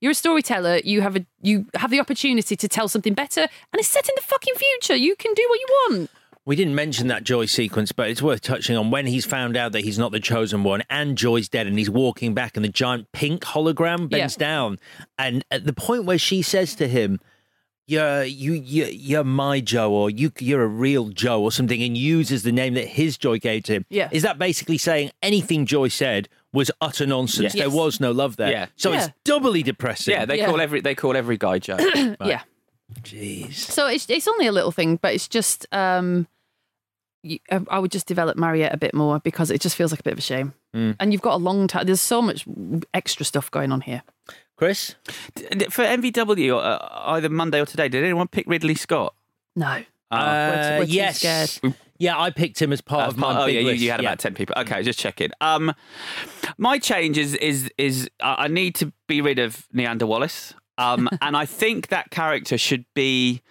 S4: you're a storyteller. You have a you have the opportunity to tell something better, and it's set in the fucking future. You can do what you want.
S2: We didn't mention that Joy sequence, but it's worth touching on when he's found out that he's not the chosen one and Joy's dead and he's walking back and the giant pink hologram bends
S4: Yeah.
S2: down. And at the point where she says to him, you're, you, you, you're my Joe or you, you're a real Joe or something and uses the name that his Joy gave to him.
S4: Yeah.
S2: Is that basically saying anything Joy said was utter nonsense?
S5: Yes.
S2: There was no love there.
S5: Yeah.
S2: So
S4: Yeah.
S2: it's doubly depressing.
S5: Yeah, they
S4: Yeah.
S5: call every they call every guy Joe.
S4: Yeah.
S2: Jeez.
S4: So it's it's only a little thing, but it's just um, you, I I would just develop Mariette a bit more because it just feels like a bit of a shame.
S2: Mm.
S4: And you've got a long time. There's so much extra stuff going on here.
S2: Chris?
S5: For MVW, uh, either Monday or today, did anyone pick Ridley Scott?
S4: No.
S5: Oh.
S4: we're
S2: Uh,
S4: too
S2: yes. Yeah, I picked him as part
S5: As
S2: of my
S5: part- oh
S2: big
S5: yeah, you, you had
S2: Yeah.
S5: about ten people. Okay, just check it. Um, my change is is is uh, I need to be rid of Niander Wallace. Um, and I think that character should be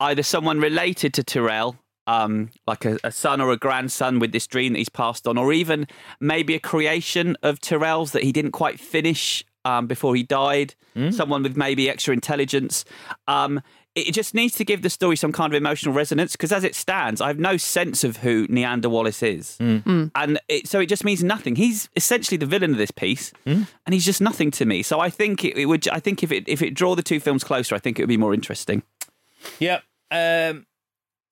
S5: either someone related to Tyrell, um, like a, a son or a grandson with this dream that he's passed on, or even maybe a creation of Tyrell's that he didn't quite finish um, before he died. Someone with maybe extra intelligence. Um, it just needs to give the story some kind of emotional resonance because, as it stands, I have no sense of who Niander Wallace is, and it, so it just means nothing. He's essentially the villain of this piece, and he's just nothing to me. So I think it, it would. I think if it if it draw the two films closer, I think it would be more interesting.
S2: Yep. Um,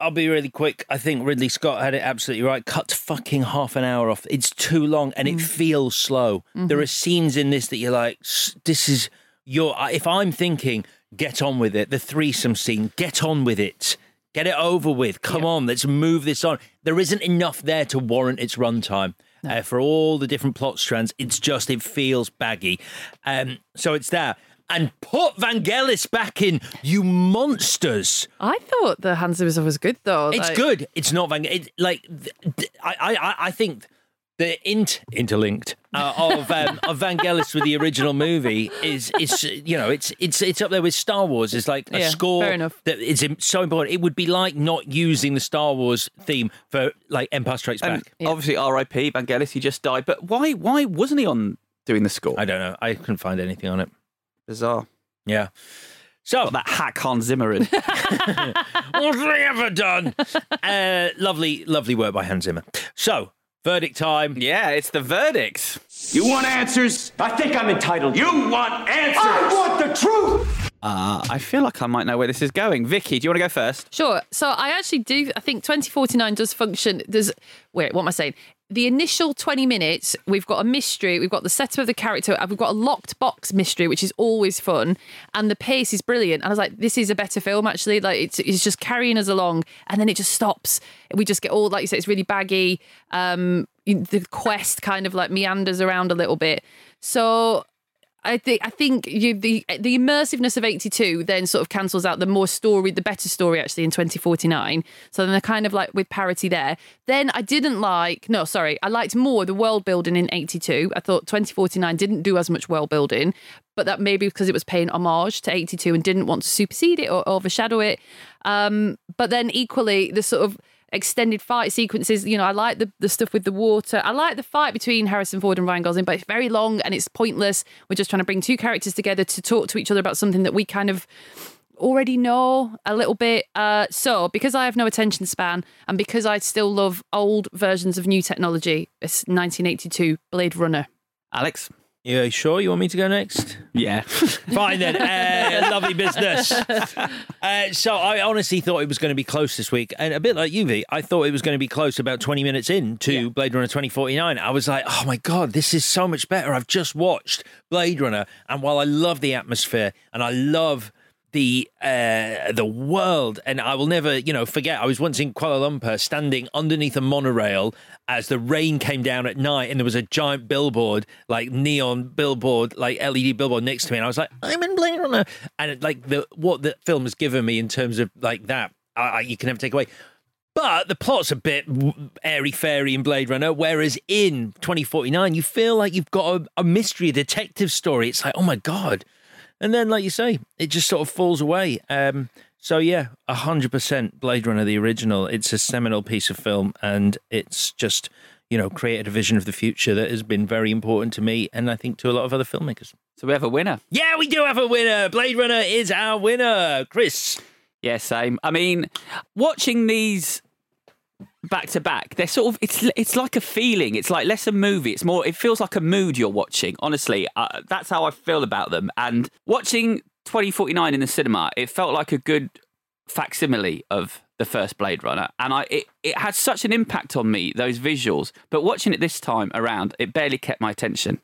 S2: I'll be really quick. I think Ridley Scott had it absolutely right. Cut fucking half an hour off. It's too long and it feels slow. There are scenes in this that you're like, "S- this is your. If I'm thinking, get on with it. The threesome scene, get on with it. Get it over with. Come on, let's move this on. There isn't enough there to warrant its runtime. Uh, for all the different plot strands, it's just it feels baggy. Um, so it's there. And put Vangelis back in, you monsters.
S4: I thought the Hans Zimmer was good though.
S2: It's
S4: Like-
S2: good. It's not Van. It, like th- th- I, I, I think the int interlinked uh, of um, of Vangelis with the original movie is is you know it's it's it's up there with Star Wars. It's like a
S4: Yeah,
S2: score
S4: fair enough.
S2: that is so important. It would be like not using the Star Wars theme for like Empire Strikes
S5: And
S2: Back.
S5: obviously, R.I.P. Vangelis, he just died. But why? Why wasn't he on doing the score?
S2: I don't know. I couldn't find anything on it.
S5: Bizarre.
S2: Yeah. So
S5: That hack Hans Zimmer in.
S2: what have they ever done? uh, lovely, lovely work by Hans Zimmer. So verdict time.
S5: yeah, it's the verdict.
S7: You want answers? I think I'm entitled. You want answers? I want the truth.
S5: Uh, I feel like I might know where this is going. Vicky, do you want to go first?
S4: Sure. So I actually do. I think 2049 does function. There's wait, what am I saying? The initial 20 minutes, we've got a mystery, we've got the setup of the character, we've got a locked box mystery, which is always fun, and the pace is brilliant. And I was like, this is a better film actually. Like it's, it's just carrying us along, and then it just stops. We just get all like you said, it's really baggy. Um, the quest kind of like meanders around a little bit. So I think I think you the the immersiveness of 82 then sort of cancels out the more story, the better story actually in 2049. So then they're kind of like with parity there. Then I didn't like no, sorry, I liked more the world building in 82. I thought 2049 didn't do as much world building, but that maybe because it was paying homage to 82 and didn't want to supersede it or overshadow it. Um, but then equally the sort of extended fight sequences. You know, I like the, the stuff with the water. I like the fight between Harrison Ford and Ryan Gosling, but it's very long and it's pointless. We're just trying to bring two characters together to talk to each other about something that we kind of already know a little bit. Uh, so, because I have no attention span and because I still love old versions of new technology, it's 1982 Blade Runner.
S5: Alex?
S2: Yeah, sure. You want me to go next?
S5: Yeah.
S2: Fine then. Uh, lovely business. Uh, so I honestly thought it was going to be close this week, and a bit like you, V, I thought it was going to be close about 20 minutes in to Blade Runner 2049. I was like, oh my god, this is so much better. I've just watched Blade Runner, and while I love the atmosphere and I love the uh, the world, and I will never, you know, forget. I was once in Kuala Lumpur, standing underneath a monorail as the rain came down at night, and there was a giant billboard, like neon billboard, like LED billboard next to me, and I was like, I'm in Blade Runner, and it, like the what the film has given me in terms of like that, I, I, you can never take away. But the plot's a bit airy fairy in Blade Runner, whereas in 2049, you feel like you've got a, a mystery, a detective story. It's like, oh my God. And then, like you say, it just sort of falls away. Um, so, yeah, 100% Blade Runner, the original. It's a seminal piece of film, and it's just, you know, created a vision of the future that has been very important to me and I think to a lot of other filmmakers.
S5: So we have a winner.
S2: Yeah, we do have a winner. Blade Runner is our winner. Chris.
S5: Yeah, same. I mean, watching these back to back, they're sort of it's it's like a feeling. It's like less a movie. It's more. It feels like a mood you're watching. Honestly, uh, that's how I feel about them. And watching 2049 in the cinema, it felt like a good facsimile of the first Blade Runner, and I it, it had such an impact on me those visuals. But watching it this time around, it barely kept my attention.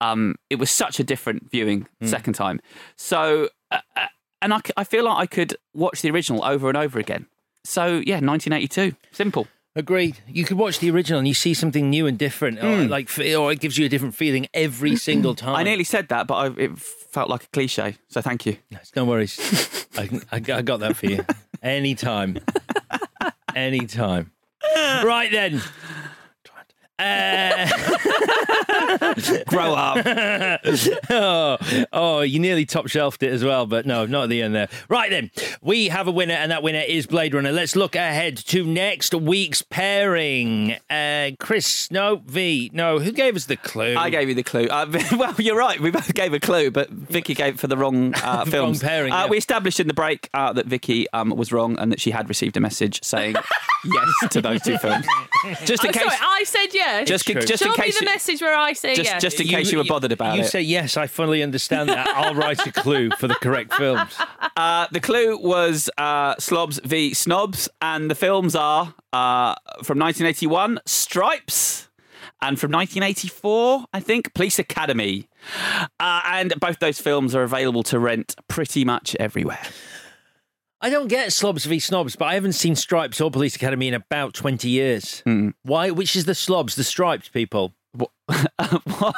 S5: Um, it was such a different viewing second time. So, uh, uh, and I, I feel like I could watch the original over and over again. So yeah, 1982, simple.
S2: Agreed. You could watch the original and you see something new and different, or hmm. like, or it gives you a different feeling every single time.
S5: I nearly said that, but I, it felt like a cliche. So thank you.
S2: No worries. I, I got that for you. Anytime. Anytime. Right then. Uh,
S5: Grow up.
S2: oh, oh, you nearly top shelved it as well, but no, not at the end there. Right then, we have a winner, and that winner is Blade Runner. Let's look ahead to next week's pairing. Uh, Chris, no, V, no. Who gave us the clue?
S5: I gave you the clue. Uh, well, you're right. We both gave a clue, but Vicky gave it for the wrong uh, films.
S2: pairing,
S5: Uh,
S2: yeah.
S5: We established in the break uh, that Vicky um, was wrong and that she had received a message saying yes to those two films. Just in
S4: I'm
S5: case.
S4: sorry, I said yes.
S5: Just,
S2: true.
S5: just
S4: Show
S5: in
S4: me
S5: case.
S4: the
S5: you-
S4: message where I say
S5: just,
S4: yes.
S5: just in case you, were bothered about
S2: you
S5: it.
S2: You say yes, I fully understand that. I'll write a clue for the correct films.
S5: Uh, the clue was uh, Slobs v Snobs, and the films are uh, from 1981, Stripes, and from 1984, I think, Police Academy. Uh, and both those films are available to rent pretty much everywhere.
S2: I don't get slobs v snobs, but I haven't seen Stripes or Police Academy in about 20 years.
S5: Hmm.
S2: Why? Which is the slobs? The striped people?
S5: What?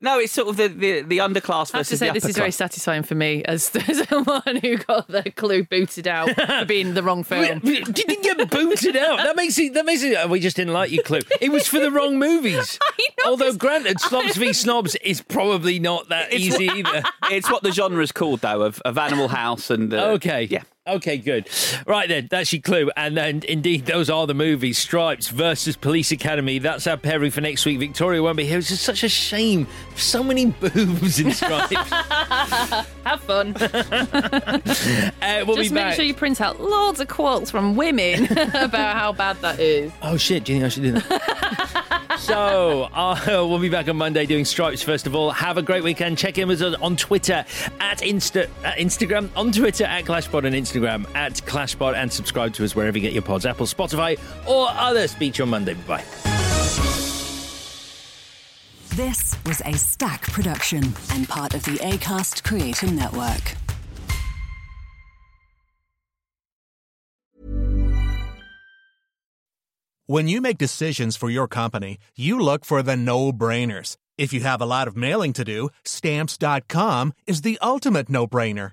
S5: no, it's sort of the, the, the underclass
S4: I have to
S5: versus
S4: say,
S5: the
S4: this
S5: upper
S4: is very satisfying for me as someone who got the clue booted out for being the wrong film.
S2: You didn't get booted out. That makes it. That makes it. We just didn't like your Clue. It was for the wrong movies.
S4: I
S2: Although, granted, Slobs v Snobs is probably not that easy
S5: what-
S2: either.
S5: it's what the genre is called, though, of, of Animal House and. Uh,
S2: Okay.
S5: Yeah.
S2: Okay, good. Right then, that's your clue. And then, indeed, those are the movies Stripes versus Police Academy. That's our pairing for next week. Victoria won't be here. It's just such a shame. So many boobs in Stripes.
S4: Have fun.
S2: uh, we'll
S4: Just
S2: be
S4: make sure you print out loads of quotes from women about how bad that is.
S2: Oh shit! Do you think I should do that? so uh, we'll be back on Monday doing stripes. First of all, have a great weekend. Check in with us on Twitter at Insta at Instagram on Twitter at Clashbot and Instagram at Clashbot and subscribe to us wherever you get your pods, Apple, Spotify, or other. Speech on Monday. Bye.
S8: This was a Stack production and part of the ACAST Creator Network.
S9: When you make decisions for your company, you look for the no brainers. If you have a lot of mailing to do, stamps.com is the ultimate no brainer.